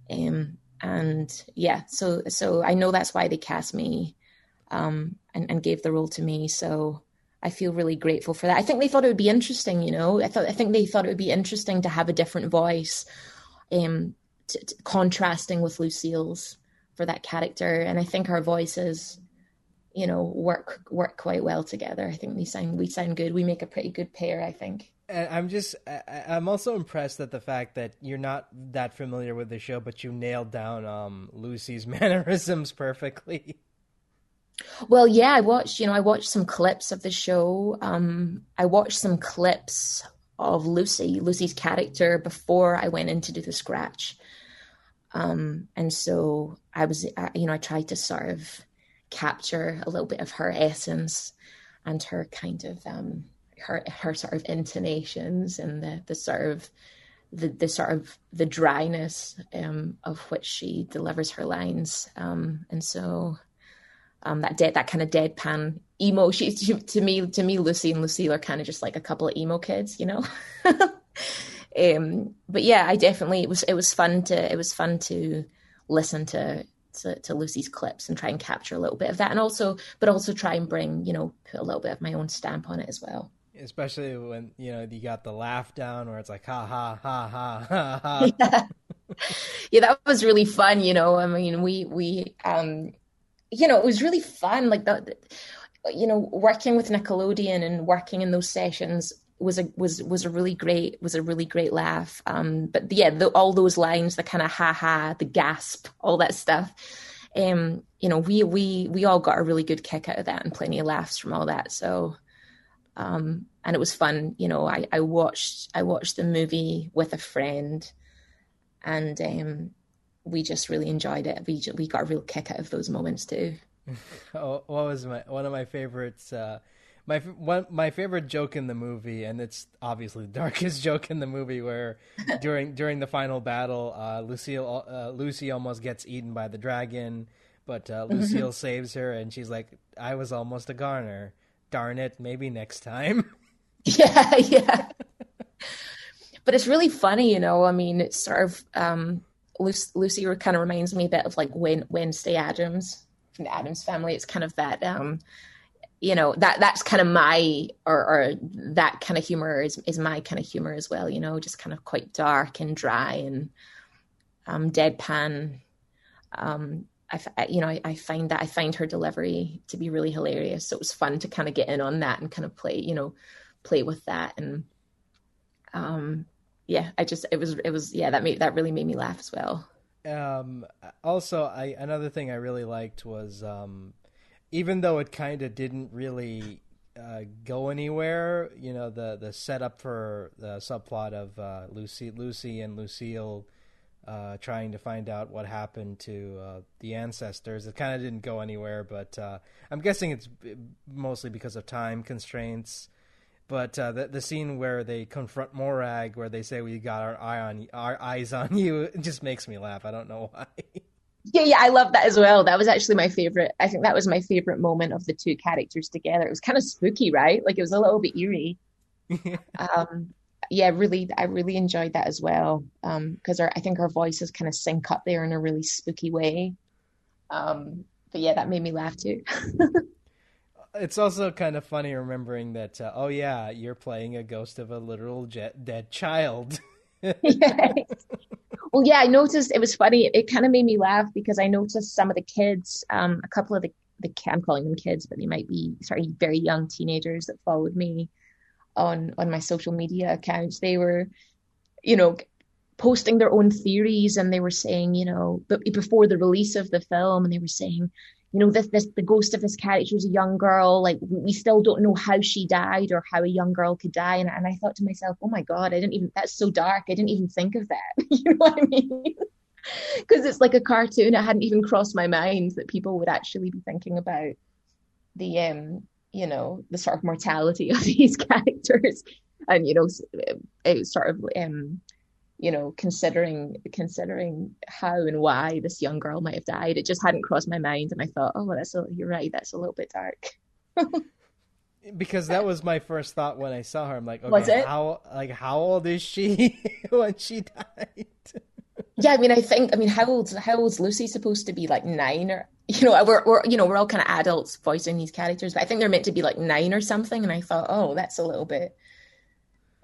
Um, and yeah, so so I know that's why they cast me um, and, and gave the role to me. So I feel really grateful for that. I think they thought it would be interesting. You know, I thought I think they thought it would be interesting to have a different voice, um, t- t- contrasting with Lucille's for that character. And I think our voices you know work work quite well together. I think we sound we sound good. We make a pretty good pair. I think. And I'm just I'm also impressed at the fact that you're not that familiar with the show, but you nailed down um, Lucy's [laughs] mannerisms perfectly. Well, yeah, I watched. You know, I watched some clips of the show. Um, I watched some clips of Lucy, Lucy's character, before I went in to do the scratch. Um, and so I was, you know, I tried to sort of capture a little bit of her essence and her kind of um, her her sort of intonations and the the sort of the, the sort of the dryness um, of which she delivers her lines, um, and so um, that dead that kind of deadpan emo. [laughs] She, she, to me to me Lucy and Lucille are kind of just like a couple of emo kids, you know. [laughs] um, but yeah, I definitely it was it was fun to it was fun to listen to to, to Lucy's clips and try and capture a little bit of that, and also, but also try and bring, you know, put a little bit of my own stamp on it as well. Especially when you know you got the laugh down, where it's like ha ha ha ha ha ha. [laughs] Yeah. yeah, that was really fun. You know, I mean, we we um, you know, it was really fun. Like that, you know, working with Nickelodeon and working in those sessions was a was was a really great was a really great laugh. Um, but yeah, the, all those lines, the kind of ha ha, the gasp, all that stuff. Um, you know, we we we all got a really good kick out of that and plenty of laughs from all that. So, um, and it was fun. You know, I I watched I watched the movie with a friend, and um, we just really enjoyed it. We we got a real kick out of those moments too. [laughs] oh, what was my one of my favorites? Uh my one my favorite joke in the movie, and it's obviously the [laughs] darkest joke in the movie, where [laughs] during during the final battle, uh, Lucille uh, Lucy almost gets eaten by the dragon, but uh, mm-hmm. Lucille saves her, and she's like, "I was almost a Garner. Darn it, maybe next time." Yeah, yeah. but it's really funny, you know. I mean, it's sort of um, Lucy, Lucy kind of reminds me a bit of like Wednesday Addams from the Addams family. It's kind of that. Um, you know that that's kind of my or, or that kind of humor is is my kind of humor as well you know just kind of quite dark and dry and um deadpan um I, you know, I, I, find that I find her delivery to be really hilarious. So it was fun to kind of get in on that and kind of play, you know, play with that. And, um, yeah, I just, it was, it was, yeah, that made, that really made me laugh as well. Um, also I, another thing I really liked was, um, even though it kind of didn't really uh, go anywhere, you know, the the setup for the subplot of uh, Lucy, Lucy and Lucille uh, trying to find out what happened to uh, the ancestors, it kind of didn't go anywhere. But uh, I'm guessing it's mostly because of time constraints. But uh, the the scene where they confront Morag, where they say we got our eye on our eyes on you, [laughs] it just makes me laugh. I don't know why. Yeah, yeah, I love that as well. That was actually my favorite. I think that was my favorite moment of the two characters together. It was kind of spooky, right? Like it was a little bit eerie. [laughs] um, yeah, really, I really enjoyed that as well. Um, because I think our voices kind of sync up there in a really spooky way. Um, but yeah, that made me laugh too. [laughs] it's also kind of funny remembering that. Uh, oh yeah, you're playing a ghost of a literal jet, dead child. [laughs] yes. Well, yeah, I noticed it was funny. It, it kind of made me laugh because I noticed some of the kids, um, a couple of the the I'm calling them kids, but they might be sorry, very young teenagers that followed me on on my social media accounts. They were, you know, posting their own theories, and they were saying, you know, but before the release of the film, and they were saying, you know, this this the ghost of this character is a young girl. Like we still don't know how she died or how a young girl could die. And and I thought to myself, oh my god, I didn't even that's so dark. I didn't even think of that. [laughs] you know what I mean? [laughs] because it's like a cartoon. It hadn't even crossed my mind that people would actually be thinking about the um, you know, the sort of mortality [laughs] of these characters, and you know, it sort of um, you know, considering considering how and why this young girl might have died. It just hadn't crossed my mind, and I thought, oh, well, that's a, you're right, that's a little bit dark. [laughs] because that was my first thought when I saw her. I'm like, okay, how like how old is she [laughs] when she died? yeah, I mean, I think, I mean, how old how old's Lucy supposed to be? Like nine or you know, we're we're you know we're all kind of adults voicing these characters, but I think they're meant to be like nine or something. And I thought, oh, that's a little bit.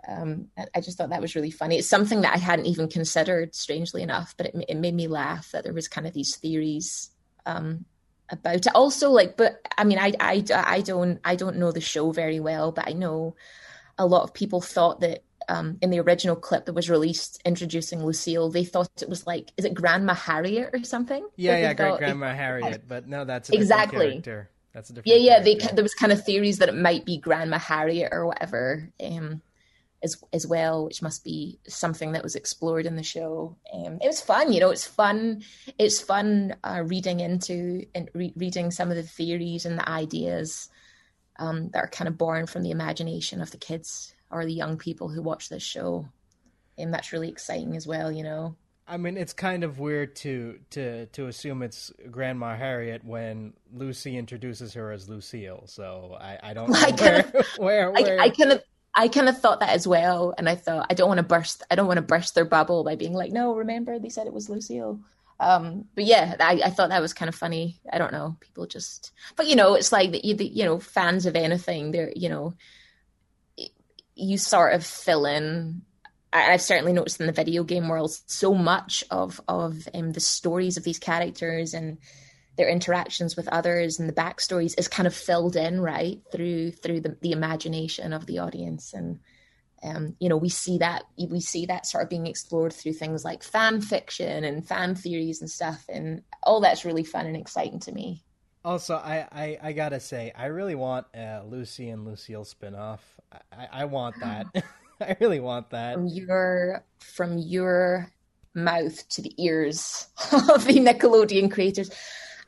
Um, I just thought that was really funny. It's something that I hadn't even considered, strangely enough, but it it made me laugh that there was kind of these theories um, about it. Also, like, but I mean, I I I don't I don't know the show very well, but I know a lot of people thought that um, in the original clip that was released introducing Lucille, they thought it was like, is it Grandma Harriet or something? Yeah, yeah, great Grandma Harriet. But no, that's exactly. Character. That's a different. Yeah, yeah. Character. They there was kind of theories that it might be Grandma Harriet or whatever, um, as as well, which must be something that was explored in the show. Um, it was fun, you know. It's fun. It's fun uh, reading into and re- reading some of the theories and the ideas um, that are kind of born from the imagination of the kids or the young people who watch this show. And that's really exciting as well, you know. I mean, it's kind of weird to to to assume it's Grandma Harriet when Lucy introduces her as Lucille. So I, I don't know I where, where, where... I, I of I kind of thought that as well, and I thought I don't want to burst I don't want to burst their bubble by being like, no, remember they said it was Lucille. Um, but yeah, I, I, thought that was kind of funny. I don't know, people just, but you know, it's like the, you, the, you know fans of anything. They're you know you sort of fill in I've certainly noticed in the video game world so much of of um, the stories of these characters and their interactions with others and the backstories is kind of filled in right through through the, the imagination of the audience and um, you know we see that we see that sort of being explored through things like fan fiction and fan theories and stuff and all that's really fun and exciting to me also, I, I, I gotta say, I really want a Lucy and Lucille spinoff. I, I want [gasps] that. [laughs] I really want that. From your from your mouth to the ears [laughs] of the Nickelodeon creators,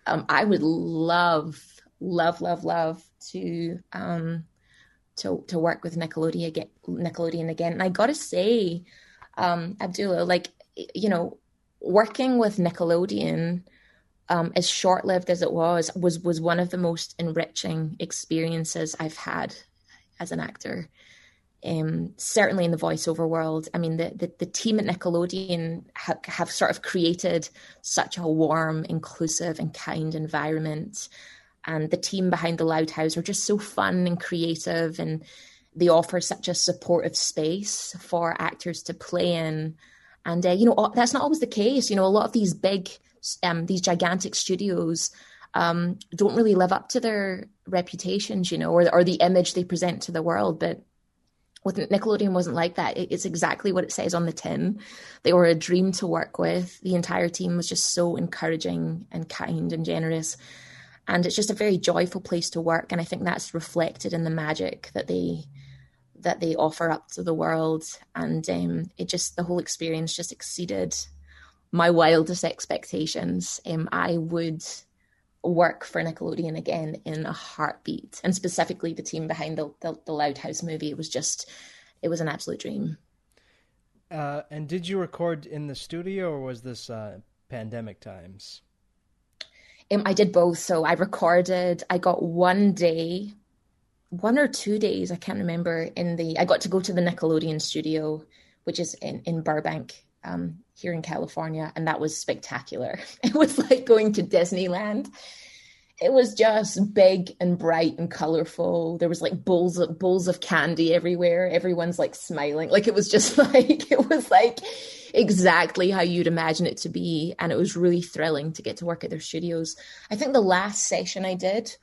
um, I would love, love, love, love to um, to to work with Nickelodeon again. Nickelodeon again, and I gotta say, um, Abdullah, like you know, working with Nickelodeon um, as short lived as it was, was was one of the most enriching experiences I've had as an actor. Um, certainly in the voiceover world, I mean, the the, the team at Nickelodeon ha- have sort of created such a warm, inclusive, and kind environment, and the team behind the Loud House are just so fun and creative, and they offer such a supportive space for actors to play in. And uh, you know that's not always the case. You know, a lot of these big um, these gigantic studios um, don't really live up to their reputations, you know, or or the image they present to the world. But with Nickelodeon wasn't like that. It's exactly what it says on the tin. They were a dream to work with. The entire team was just so encouraging and kind and generous. And it's just a very joyful place to work. And I think that's reflected in the magic that they that they offer up to the world. And um, it just the whole experience just exceeded my wildest expectations. Um, I would work for Nickelodeon again in a heartbeat, and specifically the team behind the the, the Loud House movie. It was just, it was an absolute dream. Uh, and did you record in the studio, or was this uh, pandemic times? Um, I did both. So I recorded. I got one day, one or two days. I can't remember. In the, I got to go to the Nickelodeon studio, which is in in Burbank, um, here in California, and that was spectacular. [laughs] It was like going to Disneyland. It was just big and bright and colorful. There was like bowls of bowls of candy everywhere. Everyone's like smiling. Like it was just [laughs] like it was like exactly how you'd imagine it to be. And it was really thrilling to get to work at their studios. I think the last session I did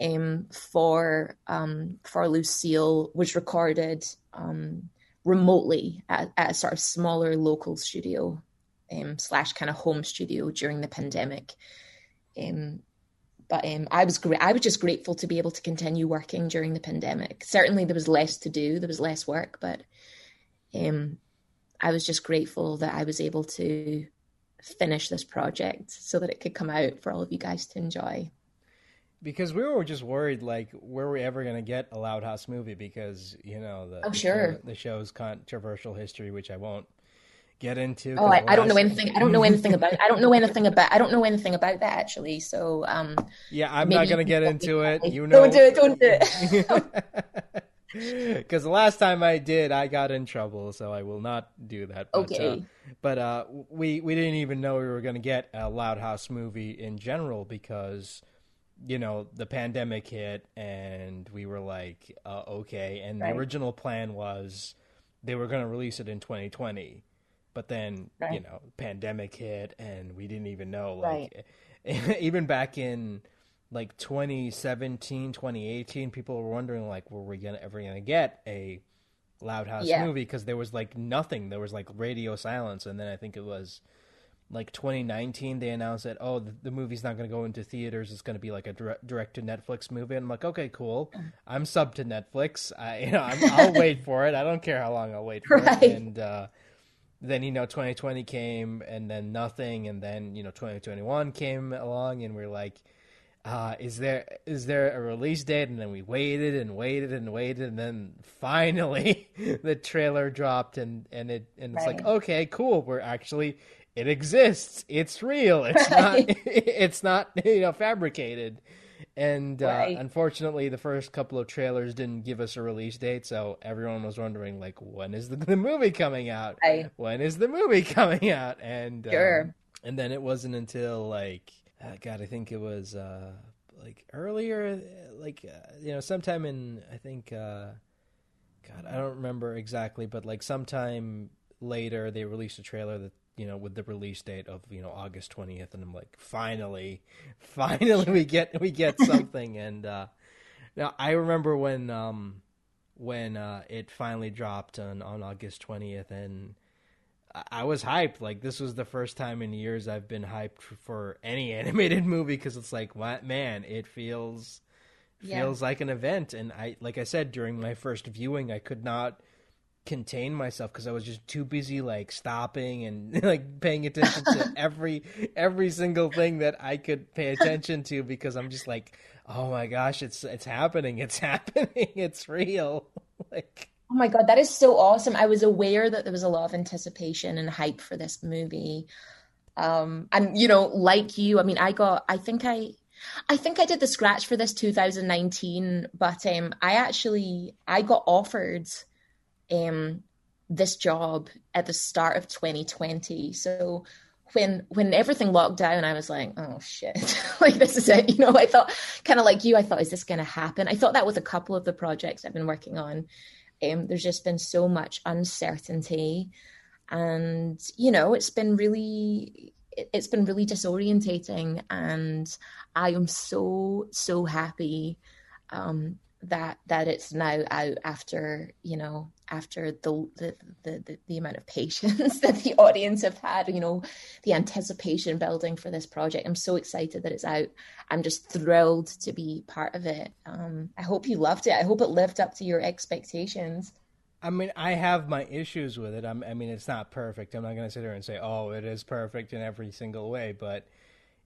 um, for um, for Lucille was recorded um, remotely at, at, a sort of smaller local studio um, slash kind of home studio during the pandemic. Um, but um, I was great. I was just grateful to be able to continue working during the pandemic. Certainly, there was less to do. There was less work, but um, I was just grateful that I was able to finish this project so that it could come out for all of you guys to enjoy. Because we were just worried, like, were we ever going to get a Loud House movie? Because you know the oh sure the show's controversial history, which I won't get into. Oh, I, I, don't know anything. I don't know anything about. I don't know anything about. I don't know anything about that actually. So, um, yeah, I'm not going to get [laughs] into it. You know, don't do it. Don't do it. Because [laughs] the last time I did, I got in trouble, so I will not do that. But, okay. Uh, but uh, we we didn't even know we were going to get a Loud House movie in general because you know the pandemic hit and we were like uh, okay and right. the original plan was they were going to release it in 2020 but then right. you know pandemic hit and we didn't even know like right. [laughs] even back in like 2017 2018 people were wondering like were we gonna ever gonna get a loud house yeah. movie because there was like nothing there was like radio silence and then i think it was like 2019 they announced that oh the, the movie's not going to go into theaters it's going to be like a direct, direct to netflix movie. And i'm like okay cool. [clears throat] I'm sub to netflix. I you know i will wait for it. I don't care how long i'll wait for [laughs] right. it and uh then you know 2020 came and then nothing and then you know 2021 came along and we're like uh, is there is there a release date? And then we waited and waited and waited and then finally [laughs] the trailer dropped and and it and it's right. like okay cool. We're actually it exists it's real it's not [laughs] it's not you know fabricated and uh, right. unfortunately, the first couple of trailers didn't give us a release date, so everyone was wondering, like, when is the, [laughs] the movie coming out? Right. When is the movie [laughs] coming out? And sure. Um, and then it wasn't until like, uh, God, I think it was uh, like earlier, like uh, you know, sometime in I think, uh, God, I don't remember exactly, but like sometime later they released a trailer that you know, with the release date of you know August twentieth, and I'm like, finally, [laughs] finally we get we get [laughs] something. and uh, now I remember when um, when uh, it finally dropped on on August twentieth, and I was hyped. Like this was the first time in years I've been hyped for any [laughs] animated movie because it's like, what man, it feels feels yeah. like an event. And I, like I said during my first viewing, I could not contain myself because I was just too busy like stopping and [laughs] like paying attention to [laughs] every every single thing that I could pay attention to because I'm just like, oh my gosh, it's it's happening, it's [laughs] happening, it's real. like Oh my god, that is so awesome. I was aware that there was a lot of anticipation and hype for this movie. Um and you know, like you, I mean, I got I think I I think I did the scratch for this 2019, but um I actually I got offered um, this job at the start of 2020. So when when everything locked down, I was like, oh shit, [laughs] like this is it. You know, I thought kind of like you. I thought, is this going to happen? I thought that with a couple of the projects I've been working on. Um, there's just been so much uncertainty, and you know, it's been really it's been really disorientating and i am so so happy um, that that it's now out after you know after the the the, the amount of patience [laughs] that the audience have had you know the anticipation building for this project. I'm so excited that it's out. I'm just thrilled to be part of it. Um, i hope you loved it. I hope it lived up to your expectations. I mean, I have my issues with it. I'm, i mean, it's not perfect. I'm not going to sit here and say, "Oh, it is perfect in every single way," but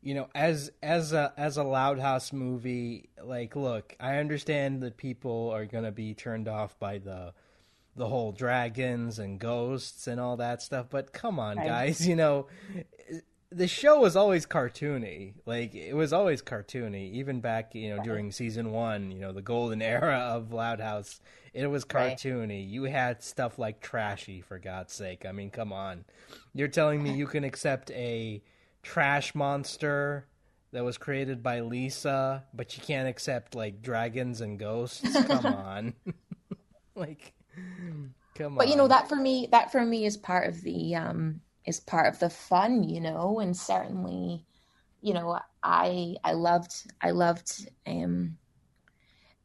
you know, as as a as a Loud House movie, like, look, I understand that people are gonna be turned off by the the whole dragons and ghosts and all that stuff, but come on, right. guys, you know, the show was always cartoony. Like it was always cartoony, even back, you know, right. during season one, you know, the golden [laughs] era of Loud House. It was cartoony. Right. You had stuff like Trashy, for God's sake. I mean, come on. You're telling me you can accept a trash monster that was created by Lisa, but you can't accept like dragons and ghosts. [laughs] Come on, [laughs] like [laughs] Come but you know that for me that for me is part of the um is part of the fun you know? And certainly you know i i loved i loved um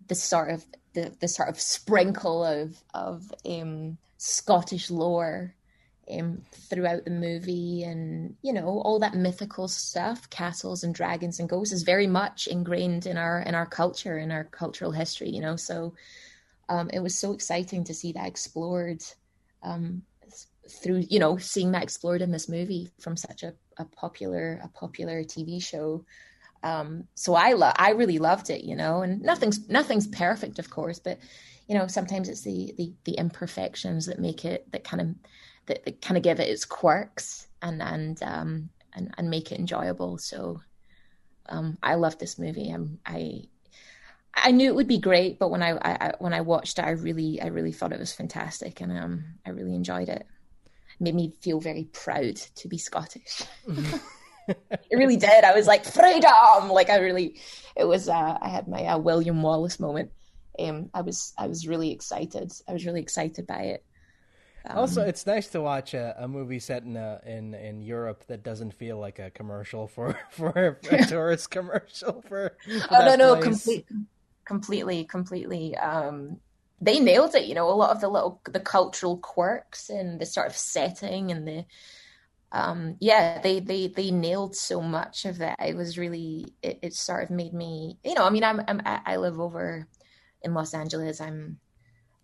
the sort of the the sort of sprinkle of of um scottish lore um throughout the movie. And you know all that mythical stuff castles and dragons and ghosts is very much ingrained in our in our culture in our cultural history you know? So um, it was so exciting to see that explored um, through you know seeing that explored in this movie from such a, a popular a popular TV show. Um, so I lo- I really loved it, you know, and nothing's nothing's perfect, of course, but you know sometimes it's the the, the imperfections that make it that kind of that, that kind of give it its quirks and and um, and and make it enjoyable. So um, I love this movie. I'm I I knew it would be great, but when I, I, when I watched it, I really I really thought it was fantastic, and um, I really enjoyed it. it made me feel very proud to be Scottish. [laughs] it really did. I was like freedom. Like I really, it was. Uh, I had my uh, William Wallace moment. Um, I was I was really excited. I was really excited by it. Um, also, it's nice to watch a, a movie set in a, in in Europe that doesn't feel like a commercial for [laughs] for a [laughs] tourist commercial for. for oh no no complete, completely completely um they nailed it you know a lot of the little the cultural quirks and the sort of setting and the um yeah they they they nailed so much of that it was really it, it sort of made me you know i mean i'm, I'm i live over in los angeles. I'm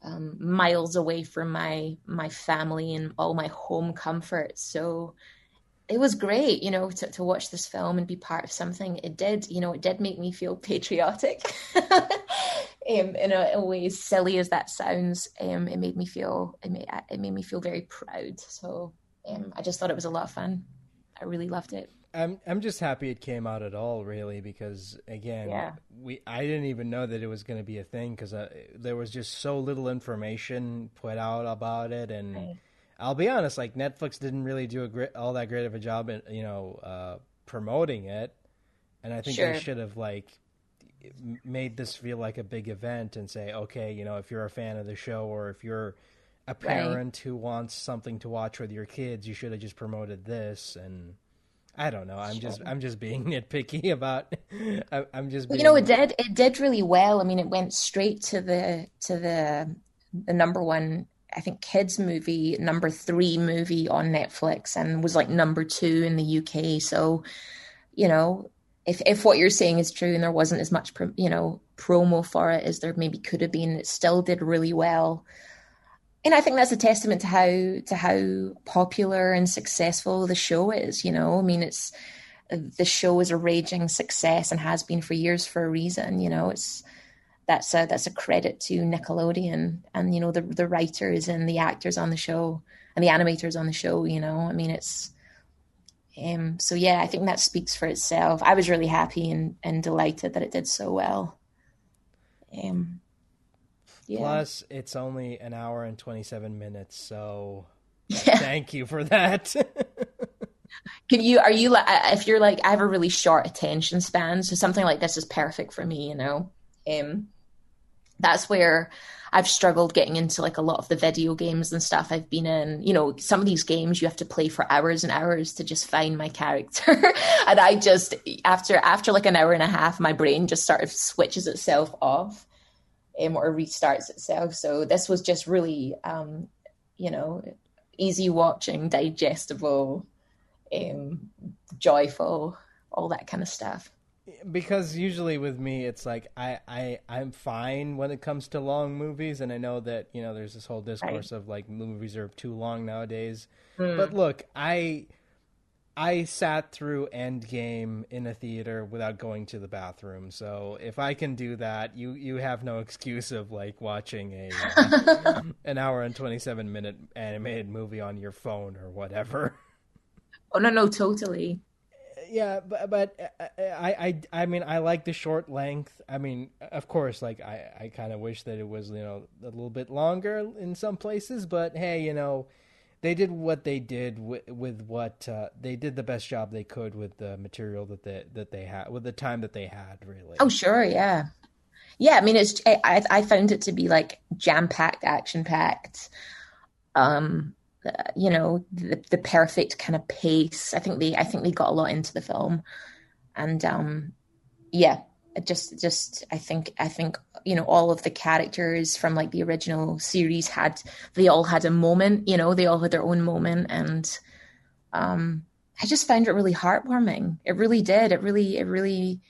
um, miles away from my my family and all my home comforts. So it was great, you know, to, to watch this film and be part of something. It did, you know, it did make me feel patriotic. [laughs] um, in a, a way as silly as that sounds, um, it made me feel it made it made me feel very proud. So um, I just thought it was a lot of fun. I really loved it. I'm I'm just happy it came out at all, really, because again, Yeah. we I didn't even know that it was going to be a thing because uh, there was just so little information put out about it, and Right. I'll be honest, like Netflix didn't really do a great, all that great of a job, in, you know, uh, promoting it, and I think Sure. they should have like made this feel like a big event and say, okay, you know, if you're a fan of the show or if you're a parent who wants something to watch with your kids, you should have just promoted this and. I don't know. I'm just I'm just being [laughs] nitpicky about. I'm just being, you know, it did it did really well. I mean, it went straight to the to the the number one, I think, kids movie, number three movie on Netflix, and was like number two in the UK. So, you know, if if what you're saying is true, and there wasn't as much, you know, promo for it as there maybe could have been, it still did really well. And I think that's a testament to how to how popular and successful the show is. You know, I mean, it's the show is a raging success and has been for years for a reason. You know, it's that's a that's a credit to Nickelodeon and you know the the writers and the actors on the show and the animators on the show. You know, I mean, it's um. So yeah, I think that speaks for itself. I was really happy and and delighted that it did so well. Um. Yeah. Plus, it's only an hour and 27 minutes, so [laughs] Yeah. thank you for that. [laughs] Can you are you like if you're like I have a really short attention span, so something like this is perfect for me, you know. Um that's where I've struggled getting into like a lot of the video games and stuff I've been in. You know, some of these games you have to play for hours and hours to just find my character. [laughs] and I just after after like an hour and a half, my brain just sort of switches itself off um, or restarts itself. So this was just really um, you know, easy watching, digestible, um, joyful, all that kind of stuff. Because usually with me, it's like I, I, I'm fine when it comes to long movies, and I know that, you know, there's this whole discourse of like movies are too long nowadays. But look, I. I sat through Endgame in a theater without going to the bathroom, so if I can do that, you you have no excuse of like watching a uh, [laughs] an hour and twenty seven minute animated movie on your phone or whatever. Oh no, no, totally. Yeah, but but uh, I I I mean I like the short length. I mean, of course, like I I kind of wish that it was you know a little bit longer in some places, but hey, you know, they did what they did with with what uh, they did the best job they could with the material that they that they had with the time that they had really. Oh sure, yeah, yeah. I mean, it's I I found it to be like jam packed, action packed. um, uh, you know, the, the perfect kind of pace. I think they, I think they got a lot into the film, and um, yeah, just, just, I think, I think, you know, all of the characters from like the original series had, they all had a moment. You know, they all had their own moment, and um, I just found it really heartwarming. It really did. It really, it really,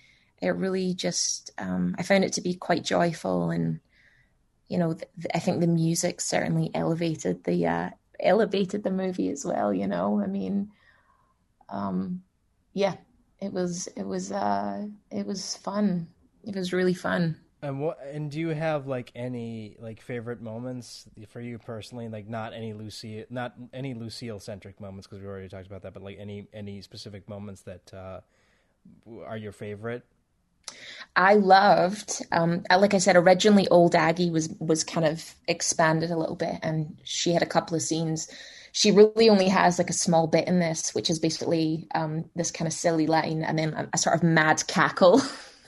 it really just, um, I found it to be quite joyful and you know, th- I think the music certainly elevated the uh, elevated the movie as well. You know, I mean, um, yeah, it was it was uh, it was fun. It was really fun. And what? And do you have like any like favorite moments for you personally? Like not any Lucy, not any Lucille centric moments because we already talked about that. But like any any specific moments that uh, are your favorite? I loved, um, like I said, originally Old Aggie was was kind of expanded a little bit, and she had a couple of scenes. She really only has like a small bit in this, which is basically um, this kind of silly line, and then a, a sort of mad cackle,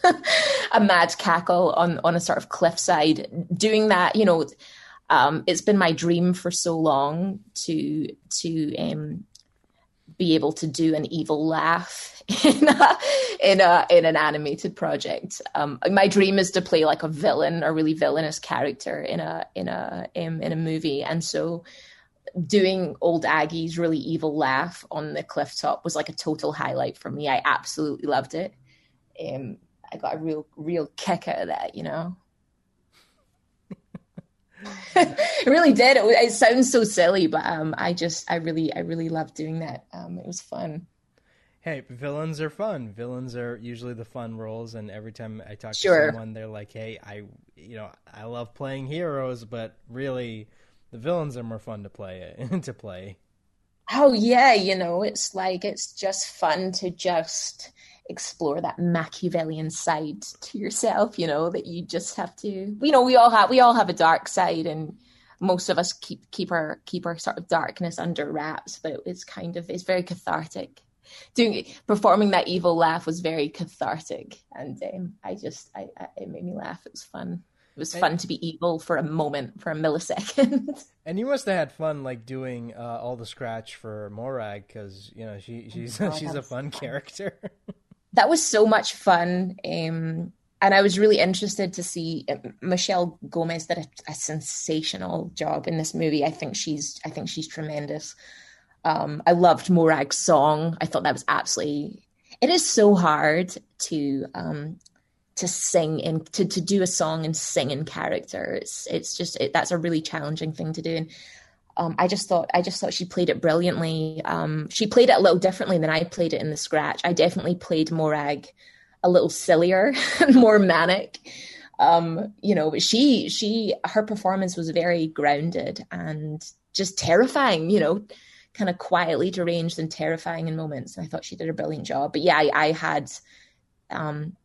[laughs] a mad cackle on on a sort of cliffside. Doing that, you know, um, it's been my dream for so long to to um, be able to do an evil laugh [laughs] in a, in a in an animated project. Um, my dream is to play like a villain, a really villainous character in a in a in, in a movie, and so doing old Aggie's really evil laugh on the cliff top was like a total highlight for me. I absolutely loved it. Um, I got a real real kick out of that, you know. [laughs] it really did. It, it, sounds so silly, but um, I just, I really, I really loved doing that. Um, it was fun. Hey, villains are fun. Villains are usually the fun roles, and every time I talk sure. to someone, they're like, "Hey, I, you know, I love playing heroes, but really, the villains are more fun to play [laughs] to play." Oh yeah, you know, it's like it's just fun to just explore that Machiavellian side to yourself, you know, that you just have to you know, we all have we all have a dark side and most of us keep keep our keep our sort of darkness under wraps, but it's kind of it's very cathartic. Doing performing that evil laugh was very cathartic, and um, I just I, I, it made me laugh. It was fun. It was fun to be evil for a moment, for a millisecond. [laughs] And you must have had fun, like doing uh, all the scratch for Morag, because you know she she's oh, she's a fun, fun character. [laughs] that was so much fun. Um, and I was really interested to see uh, Michelle Gomez did a, a, sensational job in this movie. I think she's I think she's tremendous. Um, I loved Morag's song. I thought that was absolutely. It is so hard to um, to sing and to, to do a song and sing in character. It's it's just it, that's a really challenging thing to do. And um, I just thought I just thought she played it brilliantly. Um, she played it a little differently than I played it in the scratch. I definitely played Morag a little sillier [laughs] more manic. Um, you know, but she she her performance was very grounded and just terrifying. You know, kind of quietly deranged and terrifying in moments. And I thought she did a brilliant job. But yeah, I, I had. Um,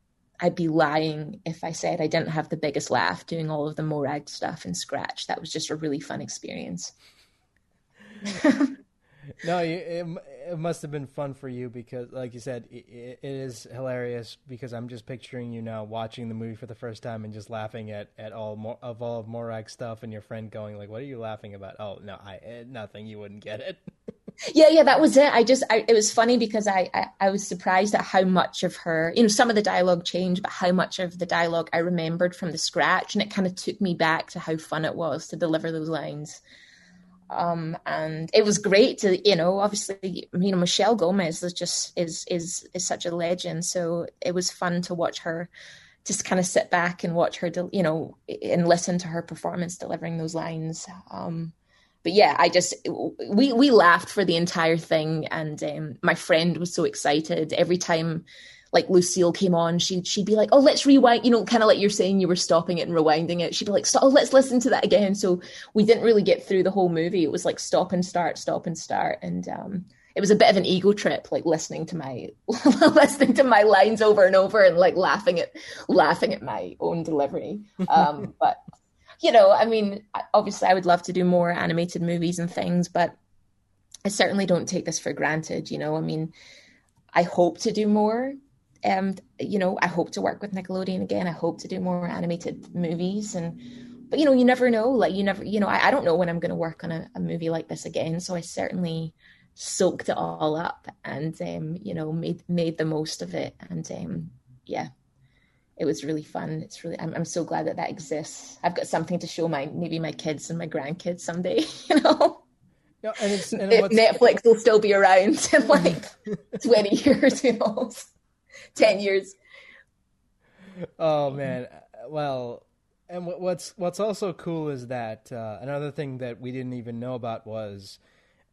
I'd be lying if I said I didn't have the biggest laugh doing all of the Morag stuff in Scratch. That was just a really fun experience. [laughs] no, it, it must have been fun for you because, like you said, it, it is hilarious. Because I'm just picturing you now watching the movie for the first time and just laughing at at all of all of Morag's stuff, and your friend going like, "What are you laughing about?" Oh no, I eh, nothing. You wouldn't get it. [laughs] yeah, yeah, that was it. I just, I, it was funny because I, I, I was surprised at how much of her, you know, some of the dialogue changed, but how much of the dialogue I remembered from the scratch, and it kind of took me back to how fun it was to deliver those lines. Um, and it was great to, you know, obviously, you know, Michelle Gomez is just is is is such a legend. So it was fun to watch her, just kind of sit back and watch her, you know, and listen to her performance delivering those lines. Um, but yeah, I just we we laughed for the entire thing, and um, my friend was so excited every time like Lucille came on, she'd she'd be like, "Oh, let's rewind," you know, kind of like you're saying you were stopping it and rewinding it. She'd be like, "Oh, let's listen to that again." So we didn't really get through the whole movie. It was like stop and start, stop and start, and um, it was a bit of an ego trip, like listening to my [laughs] listening to my lines over and over and like laughing at laughing at my own delivery. Um, [laughs] but you know, I mean, obviously, I would love to do more animated movies and things, but I certainly don't take this for granted. You know, I mean, I hope to do more and you know i hope to work with nickelodeon again i hope to do more animated movies and but you know, you never know. Like you never, you know, I, I don't know when I'm going to work on a, a, movie like this again. So I certainly soaked it all up and um, you know made made the most of it. And um, yeah, it was really fun. It's really I'm, I'm so glad that that exists. I've got something to show my maybe my kids and my grandkids someday. [laughs] You know. Yeah, and it's and Netflix will still be around in [laughs] like twenty years, who knows, ten years. Oh man, well, and what's what's also cool is that uh, another thing that we didn't even know about was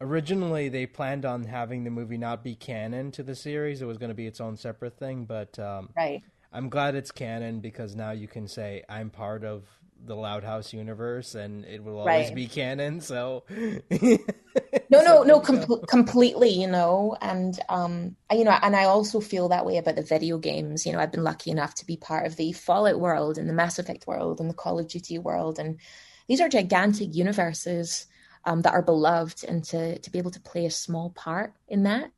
originally they planned on having the movie not be canon to the series; it was going to be its own separate thing. But um, right, I'm glad it's canon because now you can say I'm part of the Loud House universe, and it will always right. be canon. So, [laughs] [laughs] no, no, no, com- completely. You know, and um, you know, and I also feel that way about the video games. You know, I've been lucky enough to be part of the Fallout world and the Mass Effect world and the Call of Duty world, and these are gigantic universes um, that are beloved, and to to be able to play a small part in that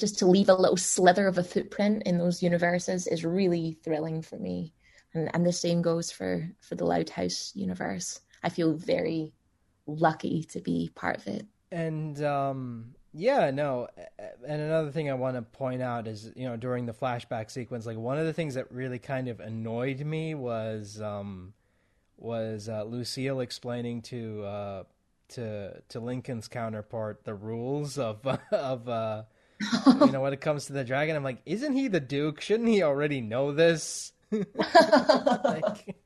just to leave a little slither of a footprint in those universes is really thrilling for me and and the same goes for for the Loud House universe. I feel very lucky to be part of it. And um, yeah, no. And another thing I want to point out is, you know, during the flashback sequence, like one of the things that really kind of annoyed me was um, was uh, Lucille explaining to uh, to to Lincoln's counterpart the rules of [laughs] of uh, you know when it comes to the dragon. I'm like, isn't he the Duke? Shouldn't he already know this? [laughs] like...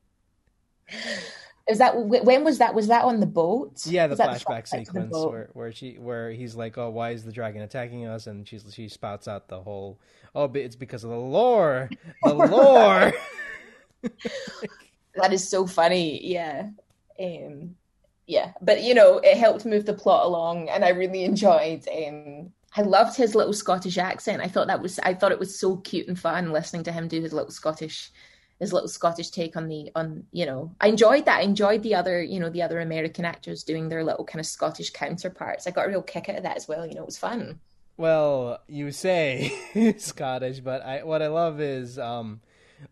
Is that when was that? Was that on the boat? Yeah, the flashback the sequence the where where she where he's like, "Oh, why is the dragon attacking us?" And she's she spouts out the whole, "Oh, it's because of the lore, the [laughs] lore." [laughs] [laughs] that is so funny. Yeah, um, yeah, but you know, it helped move the plot along, and I really enjoyed um, I loved his little Scottish accent. I thought that was I thought it was so cute and fun listening to him do his little Scottish his little Scottish take on the on you know I enjoyed that. I enjoyed the other you know the other American actors doing their little kind of Scottish counterparts. I got a real kick out of that as well. You know, it was fun. Well, you say [laughs] Scottish, but I what I love is um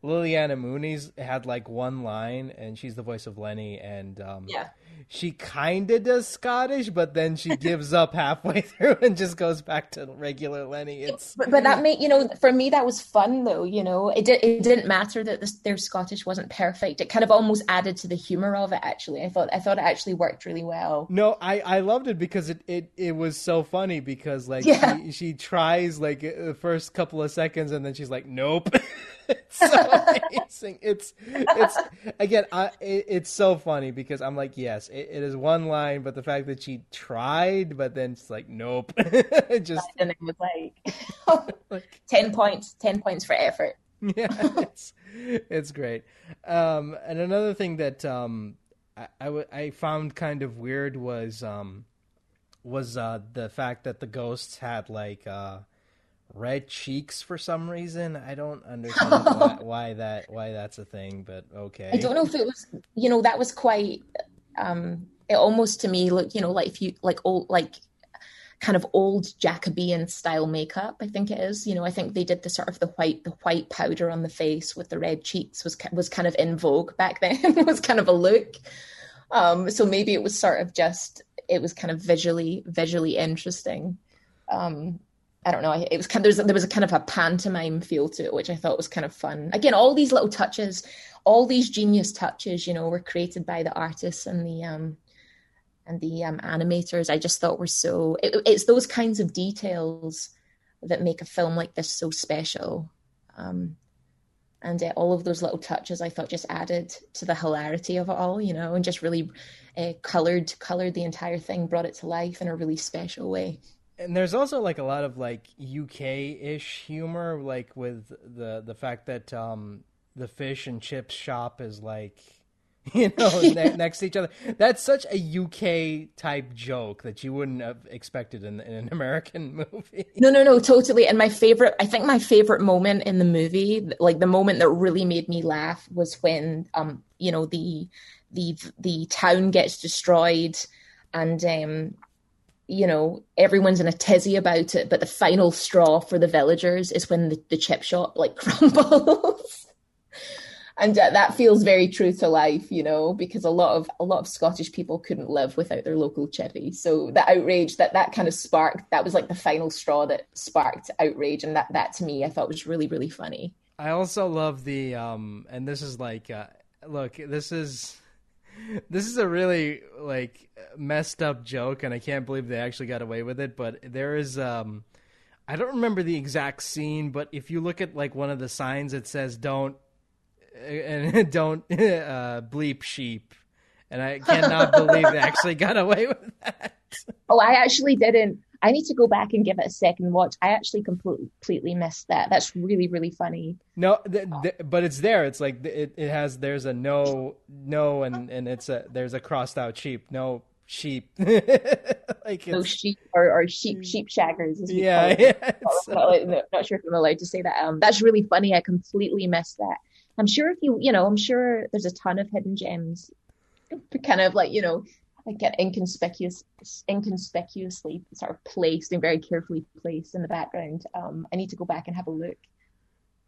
Liliana Mumy's had like one line, and she's the voice of Leni, and um, yeah she kind of does Scottish, but then she [laughs] gives up halfway through and just goes back to regular Leni. It's but, but that [laughs] made you know for me that was fun though. You know, it did, it didn't matter that this, their Scottish wasn't perfect. It kind of almost added to the humor of it. Actually, I thought I thought it actually worked really well. No, I I loved it because it it it was so funny because like yeah. she, she tries like uh, the first couple of seconds and then she's like nope. [laughs] it's so amazing. It's it's again, I, it, it's so funny because I'm like, yes, it, it is one line, but the fact that she tried, but then it's like, nope, [laughs] just and it was like, like [laughs] ten points, ten points for effort. [laughs] Yeah, it's it's great. Um, and another thing that um, I, I, w- I found kind of weird was um, was uh, the fact that the ghosts had like uh, red cheeks for some reason. I don't understand why, why, that why that's a thing, but okay. I don't know if it was you know that was quite um it almost to me look you know like if you like old like kind of old Jacobean style makeup. I think it is. You know, I think they did the sort of the white the white powder on the face with the red cheeks was was kind of in vogue back [laughs] then. was kind of a look. Um, so maybe it was sort of just it was kind of visually visually interesting. Um, I don't know. It was kind of, there was a kind of a pantomime feel to it, which I thought was kind of fun. Again, all these little touches, all these genius touches, you know, were created by the artists and the um and the um, animators. I just thought were so. It, it's those kinds of details that make a film like this so special. Um, and uh, all of those little touches, I thought, just added to the hilarity of it all, you know, and just really uh, colored colored the entire thing, brought it to life in a really special way and there's also like a lot of like UK-ish humor, like with the the fact that um, the fish and chips shop is like [laughs] you know ne- [laughs] next to each other. That's such a UK type joke that you wouldn't have expected in, in, an American [laughs] movie. No, no, no, totally. And my favorite, I think my favorite moment in the movie, like the moment that really made me laugh, was when um, you know the the the town gets destroyed and um you know, everyone's in a tizzy about it, but the final straw for the villagers is when the, the chip shop like crumbles. And uh, that feels very true to life, you know, because a lot of a lot of Scottish people couldn't live without their local chivvy. So the outrage that that kind of sparked that was like the final straw that sparked outrage, and that that to me I thought was really really funny. I also love the um, and this is like, uh, look, this is this is a really like messed up joke, and I can't believe they actually got away with it. But there is um. I don't remember the exact scene, but if you look at like one of the signs, it says "Don't and [laughs] don't [laughs] uh, bleep sheep. And I cannot believe they actually got away with that. [laughs] Oh, I actually didn't. I need to go back and give it a second watch. I actually completely, missed that. That's really, really funny. No, th- th- but it's there. It's like it, it has. There's a no, no, and and it's a there's a crossed out sheep. No sheep. like no sheep or, or sheep sheep shaggers. yeah, yeah not, not, sure if I'm allowed to say that. Um, that's really funny. I completely missed that. I'm sure if you, you know, I'm sure there's a ton of hidden gems, kind of like, you know, like get inconspicuous, inconspicuously sort of placed and very carefully placed in the background. Um, I need to go back and have a look.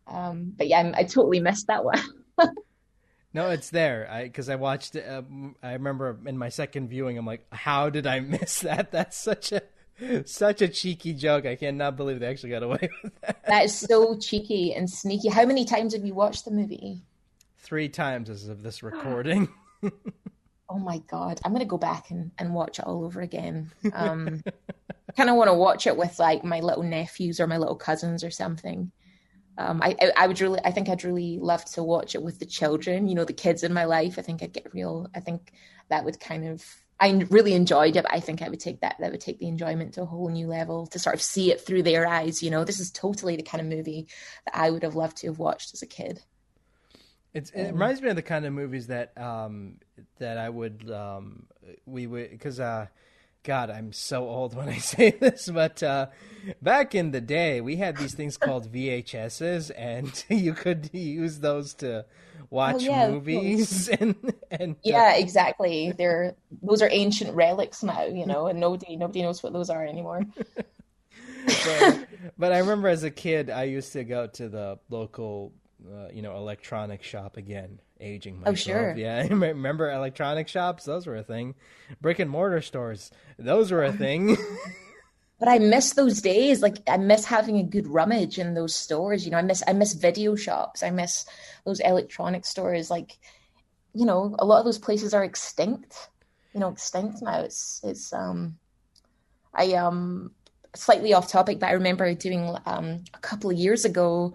Um, but yeah, I, I totally missed that one. [laughs] no, it's there. I because I watched. Uh, I remember in my second viewing, I'm like, how did I [laughs] miss that? That's such a Such a cheeky joke. I cannot believe they actually got away [laughs] with that. That is so cheeky and sneaky. How many times have you watched the movie? Three times as of this [gasps] recording. oh my god. I'm gonna go back and, and watch it all over again. [laughs] Um kinda wanna watch it with like my little nephews or my little cousins or something. Um, I, I, I would really, I think I'd really love to watch it with the children, you know, the kids in my life. I think I'd get real. I think that would kind of I really enjoyed it, but I think I would take that that would take the enjoyment to a whole new level to sort of see it through their eyes. You know, this is totally the kind of movie that I would have loved to have watched as a kid. It's, it reminds me of the kind of movies that um, that I would um, we would because uh, God, I'm so old when I [laughs] say this, but uh, back in the day, we had these things called VHSs, and [laughs] you could use those to watch oh, yeah, movies [laughs] and and uh, yeah, uh, exactly. They're those are ancient relics now, you know, and nobody nobody knows what those are anymore. but, but I remember as a kid, I used to go to the local, uh, you know, electronic shop again. Aging myself. Oh sure. Yeah, [laughs] remember electronic shops? Those were a thing. Brick and mortar stores. Those were a thing. [laughs] but I miss those days. Like I miss having a good rummage in those stores. You know, I miss I miss video shops. I miss those electronic stores. Like, you know, a lot of those places are extinct. You know, extinct now. It's it's um, I um slightly off topic, but I remember doing um a couple of years ago.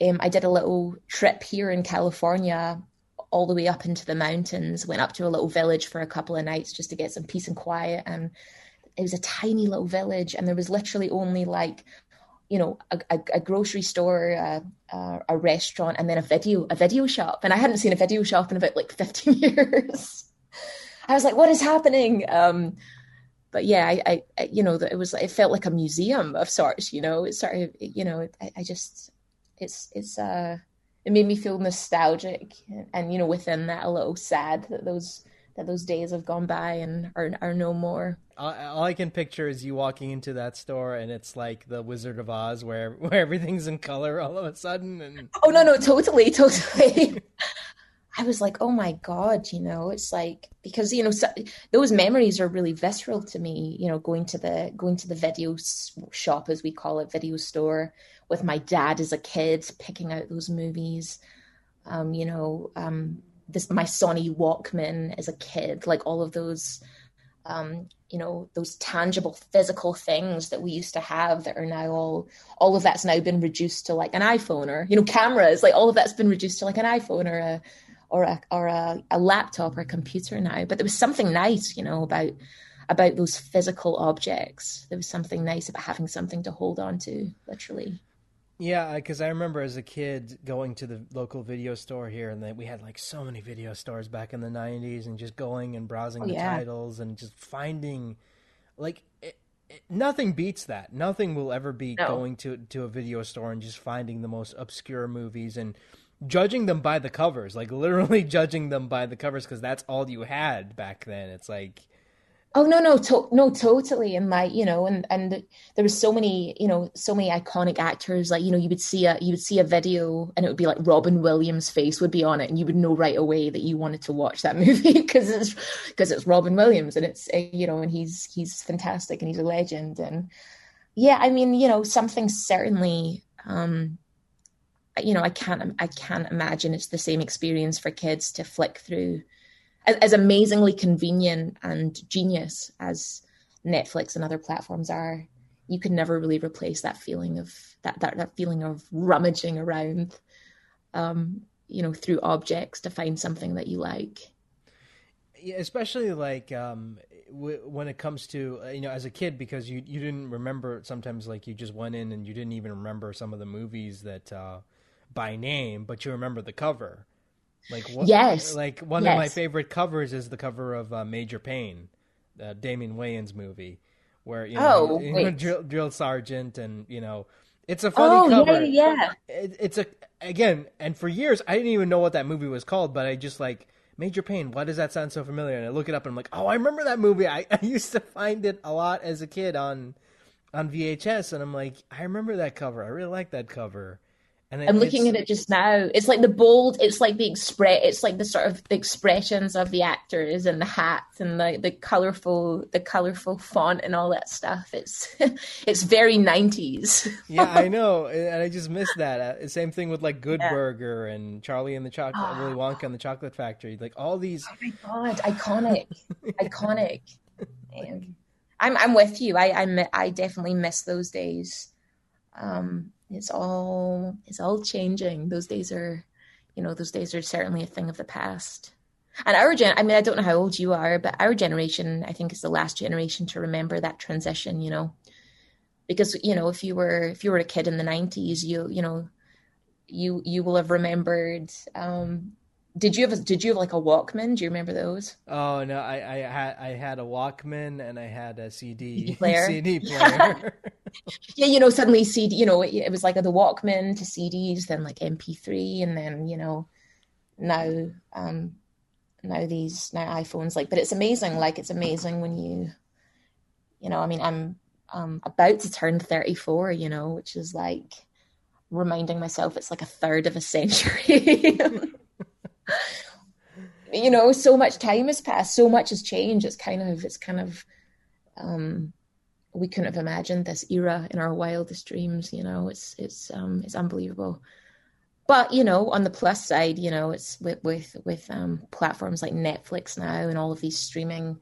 Um, I did a little trip here in California all the way up into the mountains, went up to a little village for a couple of nights just to get some peace and quiet. And it was a tiny little village, and there was literally only like, you know, a, a, a grocery store, a, a, restaurant, and then a video, a video shop. And I hadn't seen a video shop in about like 15 [laughs] years. I was like, what is happening? Um, but yeah, I, I, you know, it was, it felt like a museum of sorts, you know, it sort of, you know, I, I just, it's, it's, uh, it made me feel nostalgic and, you know, within that a little sad that those, that those days have gone by and are are no more. All I can picture is you walking into that store and it's like the Wizard of Oz, where [laughs] where everything's in color all of a sudden. And oh no, no, totally, [laughs] totally. I was like, oh my god, you know, it's like because you know so, those memories are really visceral to me. You know, going to the going to the video shop as we call it, video store with my dad as a kid, picking out those movies. Um, you know, um, this my Sony Walkman as a kid, like all of those, um, you know, those tangible physical things that we used to have that are now all all of that's now been reduced to like an iPhone or you know cameras, like all of that's been reduced to like an iPhone or a or a or a, a laptop or a computer now. But there was something nice, you know, about about those physical objects. There was something nice about having something to hold on to, literally. Yeah, because I remember as a kid going to the local video store here, and then we had like so many video stores back in the '90s, and just going and browsing oh, the yeah. titles and just finding, like, it, it, nothing beats that. Nothing will ever be no. going to to a video store and just finding the most obscure movies and judging them by the covers, like literally [laughs] judging them by the covers, because that's all you had back then. It's like Oh no, no, to- no, totally. And like you know, and and there was so many, you know, so many iconic actors. Like you know, you would see a you would see a video, and it would be like Robin Williams' face would be on it, and you would know right away that you wanted to watch that [laughs] movie because it's because it's Robin Williams, and it's eh, you know, and he's he's fantastic, and he's a legend, and yeah, I mean, you know, something certainly. um you know, I can't I can't imagine it's the same experience for kids to flick through as, as amazingly convenient and genius as Netflix and other platforms are, you can never really replace that feeling of that that, that feeling of rummaging around, um, you know, through objects to find something that you like. Yeah, especially like um, w- when it comes to uh, you know as a kid because you you didn't remember sometimes like you just went in and you didn't even remember some of the movies that uh, by name, but you remember the cover. Like what, yes, like one yes. of my favorite covers is the cover of uh, Major Payne, uh, Damon Wayans movie, where you know, oh, [laughs] you know drill, drill, sergeant, and you know it's a funny oh, cover. Yeah, yeah. It, it's a again, and for years I didn't even know what that movie was called, but I just like Major Payne. Why does that sound so familiar? And I look it up, and I'm like, oh, I remember that movie. I, [laughs] I used to find it a lot as a kid on on VHS, and I'm like, I remember that cover. I really like that cover. And I'm looking at it just now. It's like the bold. It's like the express. It's like the sort of the expressions of the actors and the hats and the the colorful the colorful font and all that stuff. It's [laughs] it's very 90s. yeah, I [laughs] know, and I just miss that. Uh, same thing with like Good yeah. Burger and Charlie and the Chocolate, oh. Willy Wonka and the Chocolate Factory. Like all these. Oh my god! Iconic, [laughs] iconic. I'm I'm with you. I I I definitely miss those days. Um, it's all it's all changing those days are you know those days are certainly a thing of the past and our gen i mean i don't know how old you are but our generation i think is the last generation to remember that transition you know because you know if you were if you were a kid in the 90s you you know you you will have remembered um did you have a, did you have like a Walkman? Do you remember those? Oh no, I, I had I had a Walkman and I had a CD, CD player. [laughs] CD [laughs] player. [laughs] yeah, you know, suddenly CD, you know, it, it was like the Walkman to CDs, then like MP3, and then you know, now um now these now iPhones. Like, but it's amazing. Like, it's amazing when you, you know, I mean, I'm um about to turn 34, you know, which is like reminding myself it's like a third of a century [laughs] you know, so much time has passed, so much has changed. It's kind of, it's kind of, um, we couldn't have imagined this era in our wildest dreams. You know, it's it's um, it's unbelievable. But you know, on the plus side, you know, it's with with with um, platforms like Netflix now and all of these streaming,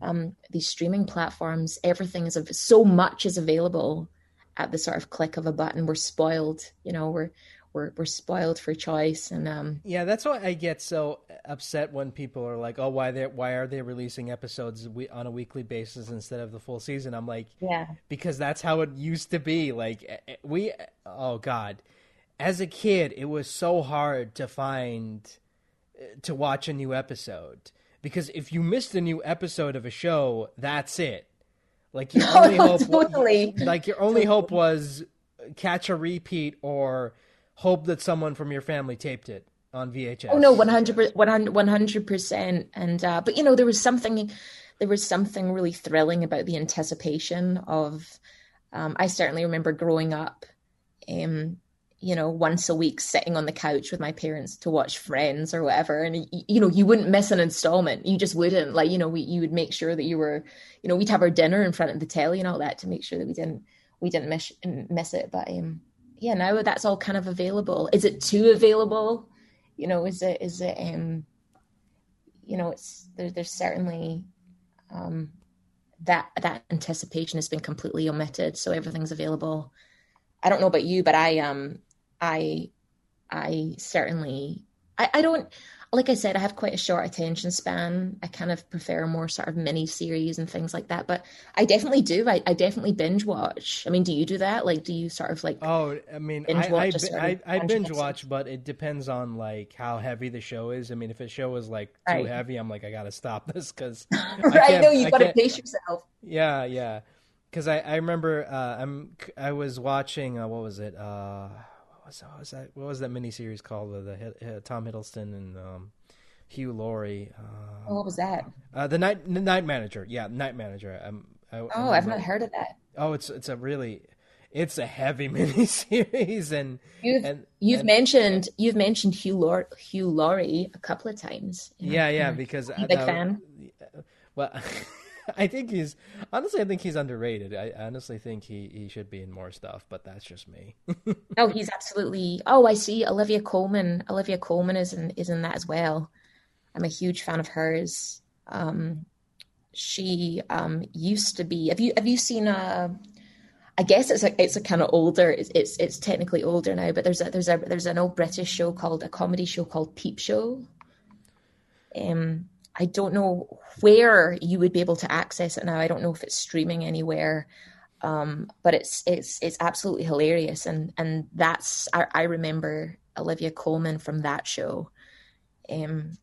um, these streaming platforms. Everything is so much is available at the sort of click of a button. We're spoiled. You know, we're we're we're spoiled for choice and um yeah that's why i get so upset when people are like oh why they why are they releasing episodes on a weekly basis instead of the full season? I'm like yeah. because that's how it used to be. Like eh, eh, we oh god. As a kid it was so hard to find eh, to watch a new episode. Because if you missed a new episode of a show that's it. Like your [laughs] only no, hope totally. like your only hope was catch a repeat or hope that someone from your family taped it on VHS. Oh no, 100 percent. And uh, but you know there was something there was something really thrilling about the anticipation of. Um, I certainly remember growing up, um, you know, once a week sitting on the couch with my parents to watch Friends or whatever, and you know you wouldn't miss an installment. You just wouldn't. Like you know, we you would make sure that you were, you know, we'd have our dinner in front of the telly and all that to make sure that we didn't we didn't miss miss it. But um, yeah, now that's all kind of available. Is it too available? You know, is it is it um you know, it's there, there's certainly um that that anticipation has been completely omitted, so everything's available. I don't know about you, but I um I I certainly I, I don't like I said, I have quite a short attention span. I kind of prefer more sort of mini series and things like that. But I definitely do. I, I definitely binge watch. I mean, do you do that? Like, do you sort of like? Oh, I mean, binge I watch I, I, I binge watch, but it depends on like how heavy the show is. I mean, if a show is like too right. heavy, I'm like, I gotta stop this because [laughs] right. No, you gotta pace yourself. Yeah, yeah. Because I I remember uh, I'm I was watching uh, what was it uh was, what was that? What was that miniseries called? The, the uh, Tom Hiddleston and um, Hugh Laurie. Uh, Oh, what was that? uh, the night the night manager. Yeah, night manager. Um, I, I Oh, I've remember- not heard of that. Oh, it's it's a really it's a heavy [laughs] miniseries and You've and you've and- mentioned you've mentioned Hugh Laur- Hugh Laurie a couple of times. you know. yeah yeah because You a big that- fan? Well, [laughs] I think he's honestly I think he's underrated. I honestly think he he should be in more stuff, but that's just me. [laughs] Oh, he's absolutely. Oh, I see. Olivia Colman. Olivia Colman is in is in that as well. I'm a huge fan of hers. Um, she um used to be. Have you have you seen a? I guess it's a it's a kind of older. It's, it's it's technically older now, but there's a there's a there's an old British show called a comedy show called Peep Show. Um, I don't know where you would be able to access it now. I don't know if it's streaming anywhere. Um, but it's it's it's absolutely hilarious. And and that's I, I remember Olivia Colman from that show. Um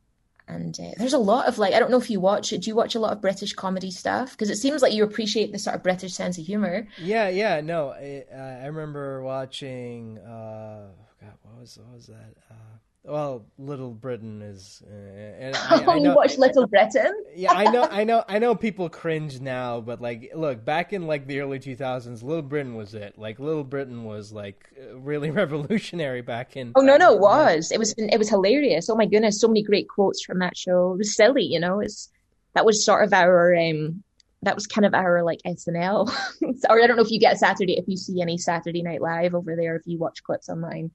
and uh, there's a lot of like I don't know if you watch it. Do you watch a lot of British comedy stuff? Because it seems like you appreciate the sort of British sense of humor. Yeah yeah no I, I remember watching uh God what was what was that? Uh well Little Britain is uh, and I, [laughs] oh I you know watch Little Britain [laughs] yeah, I know, I know, I know. People cringe now, but like, look, back in like the early two thousands, Little Britain was it. Like, Little Britain was like [laughs] really revolutionary back in. oh no no it was it was it was hilarious oh my goodness so many great quotes from that show it was silly you know it's that was sort of our um that was kind of our like SNL or I don't know if you get Saturday if you see any Saturday Night Live over there if you watch clips online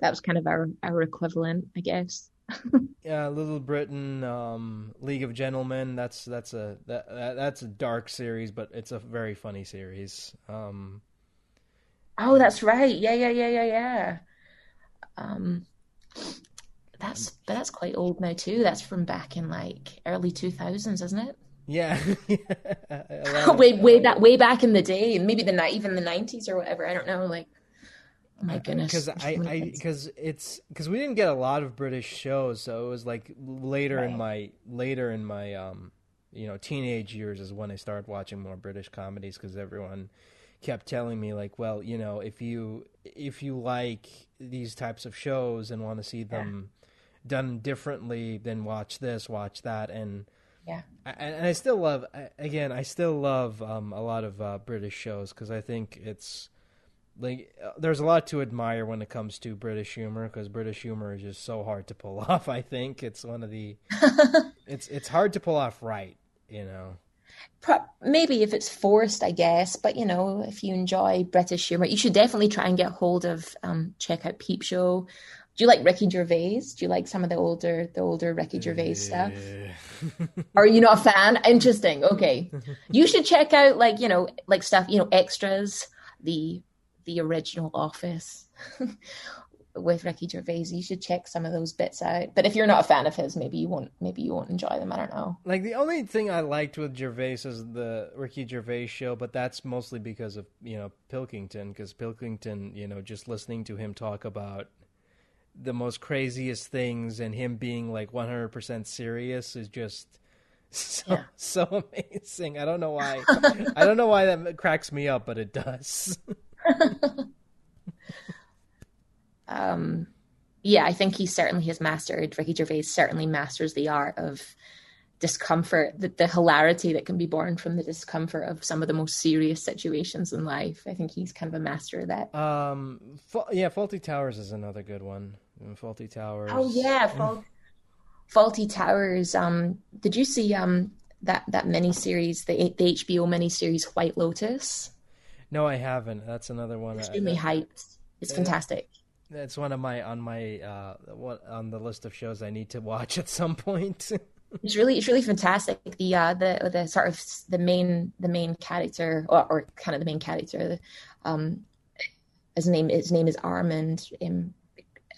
that was kind of our our equivalent I guess [laughs] Yeah, Little Britain, um, League of Gentlemen. That's that's a that, that that's a dark series, but it's a very funny series. Um, oh that's right yeah yeah yeah yeah yeah um that's that's quite old now too that's from back in like early 2000s isn't it yeah, A lot of- way way that way back in the day, maybe the even the nineties or whatever. I don't know. Like, oh my goodness, because I I because it's because we didn't get a lot of British shows, so it was like later in my later in my um you know teenage years is when I started watching more British comedies because everyone kept telling me like, well, you know, if you if you like these types of shows and want to see them done differently, then watch this, watch that, and yeah, I- and I still love again I still love um, a lot of uh, British shows because I think it's like uh, there's a lot to admire when it comes to British humor because British humor is just so hard to pull [laughs] off. I think it's one of the [laughs] it's it's hard to pull off right, you know. Pro- maybe if it's forced, I guess. But you know, if you enjoy British humor, you should definitely try and get hold of um, check out Peep Show. Do you like Ricky Gervais? Do you like some of the older the older Ricky Gervais stuff? Are you not a fan? [laughs] Interesting. Okay, you should check out like you know like stuff you know extras the the original Office [laughs] with Ricky Gervais. You should check some of those bits out. But if you're not a fan of his, maybe you won't maybe you won't enjoy them. I don't know. Like the only thing I liked with Gervais is the Ricky Gervais show, but that's mostly because of you know Pilkington, because Pilkington, you know, just listening to him talk about the most craziest things and him being like 100% serious is just [laughs] so Yeah. so amazing. I don't know why. I don't know why that cracks me up, but it does. [laughs] [laughs] um yeah i think he certainly has mastered ricky gervais certainly masters the art of discomfort the, the hilarity that can be born from the discomfort of some of the most serious situations in life i think he's kind of a master of that um, fa- yeah, Fawlty Towers is another good one. Fawlty Towers. oh yeah Fault, fawlty towers um did you see um that that mini series the, the hbo mini series white lotus No, I haven't. That's another one. I- extremely hyped it's fantastic That's one of my on my uh what on the list of shows I need to watch at some point. [laughs] It's really it's really fantastic. The uh the the sort of the main the main character or, or kind of the main character, um, his name his name is Armand, um,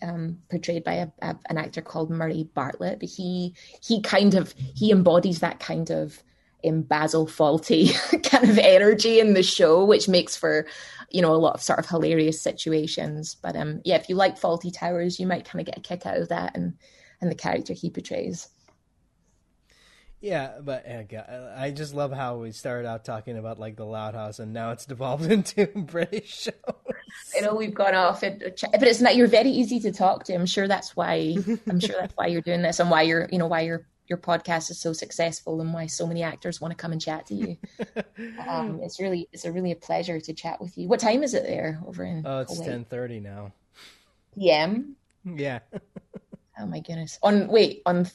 um portrayed by a, a, an actor called Murray Bartlett. But he he kind of he embodies that kind of um, Basil Fawlty [laughs] kind of energy in the show, which makes for you know a lot of sort of hilarious situations. But um yeah, if you like Fawlty Towers, you might kind of get a kick out of that and and the character he portrays. yeah, but uh, I just love how we started out talking about like the Loud House, and now it's devolved [laughs] into British shows. I know we've gone off, and, but it's not. You're very easy to talk to. I'm sure that's why. I'm sure that's why you're doing this, and why you're, you know, why your your podcast is so successful, and why so many actors want to come and chat to you. [laughs] um, it's really, it's a really a pleasure to chat with you. What time is it there over in? Oh, it's ten thirty now. PM. Yeah. [laughs] oh my goodness. On wait on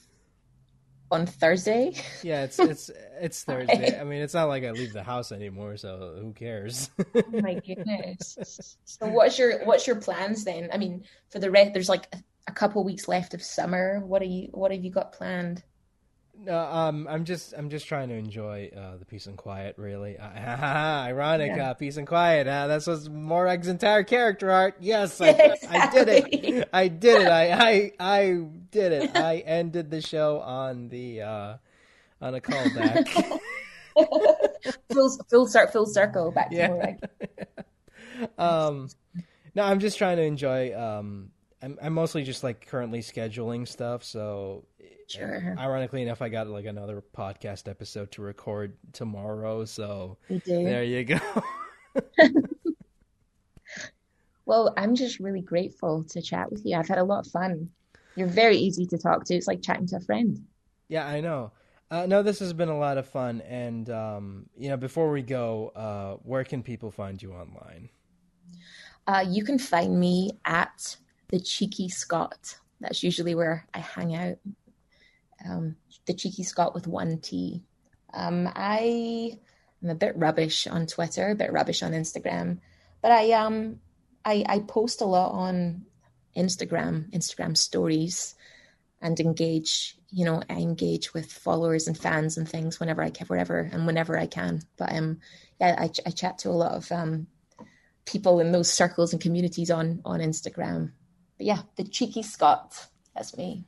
on Thursday. Yeah, it's [laughs] it's it's Thursday. I mean, it's not like I leave the house anymore, so who cares? oh my goodness. So what's your what's your plans then? I mean, for the rest, there's like a, a couple weeks left of summer. What are you what have you got planned? No, um, I'm just I'm just trying to enjoy uh, the peace and quiet. Really, uh, [laughs] ironic, yeah. uh, peace and quiet. Uh, that's what's Morag's entire character art. Yes, I, [laughs] exactly. I did it. I did it. I, I I did it. I ended the show on the uh, on a callback. [laughs] full full start full circle back to yeah. Morag. um, no, I'm just trying to enjoy. Um, I'm I'm mostly just like currently scheduling stuff, so Sure. Ironically enough, I got like another podcast episode to record tomorrow, so you there you go. [laughs] well, I'm just really grateful to chat with you. I've had a lot of fun. You're very easy to talk to. It's like chatting to a friend. Yeah, I know. Uh, no, this has been a lot of fun. And um, you know, before we go, uh, where can people find you online? Uh, you can find me at the Cheeky Scot. That's usually where I hang out um, the cheeky Scot with one T. Um, I am a bit rubbish on Twitter, a bit rubbish on Instagram, but I um I, I post a lot on Instagram, Instagram stories, and engage. You know, I engage with followers and fans and things whenever I can, wherever and whenever I can. But um, yeah, I, I chat to a lot of um people in those circles and communities on on Instagram. But yeah, the cheeky Scot. That's me.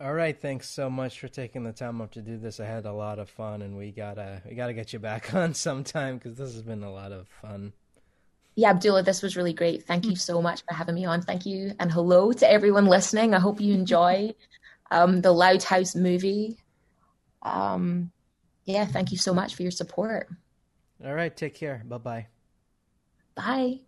All right, thanks so much for taking the time up to do this. I had a lot of fun, and we gotta we gotta get you back [laughs] on sometime because this has been a lot of fun. Yeah, Abdullah, this was really great. Thank you so much for having me on. Thank you, and hello to everyone listening. I hope you enjoy um, the Loud House movie. Um, yeah, thank you so much for your support. All right, take care. Bye-bye. Bye.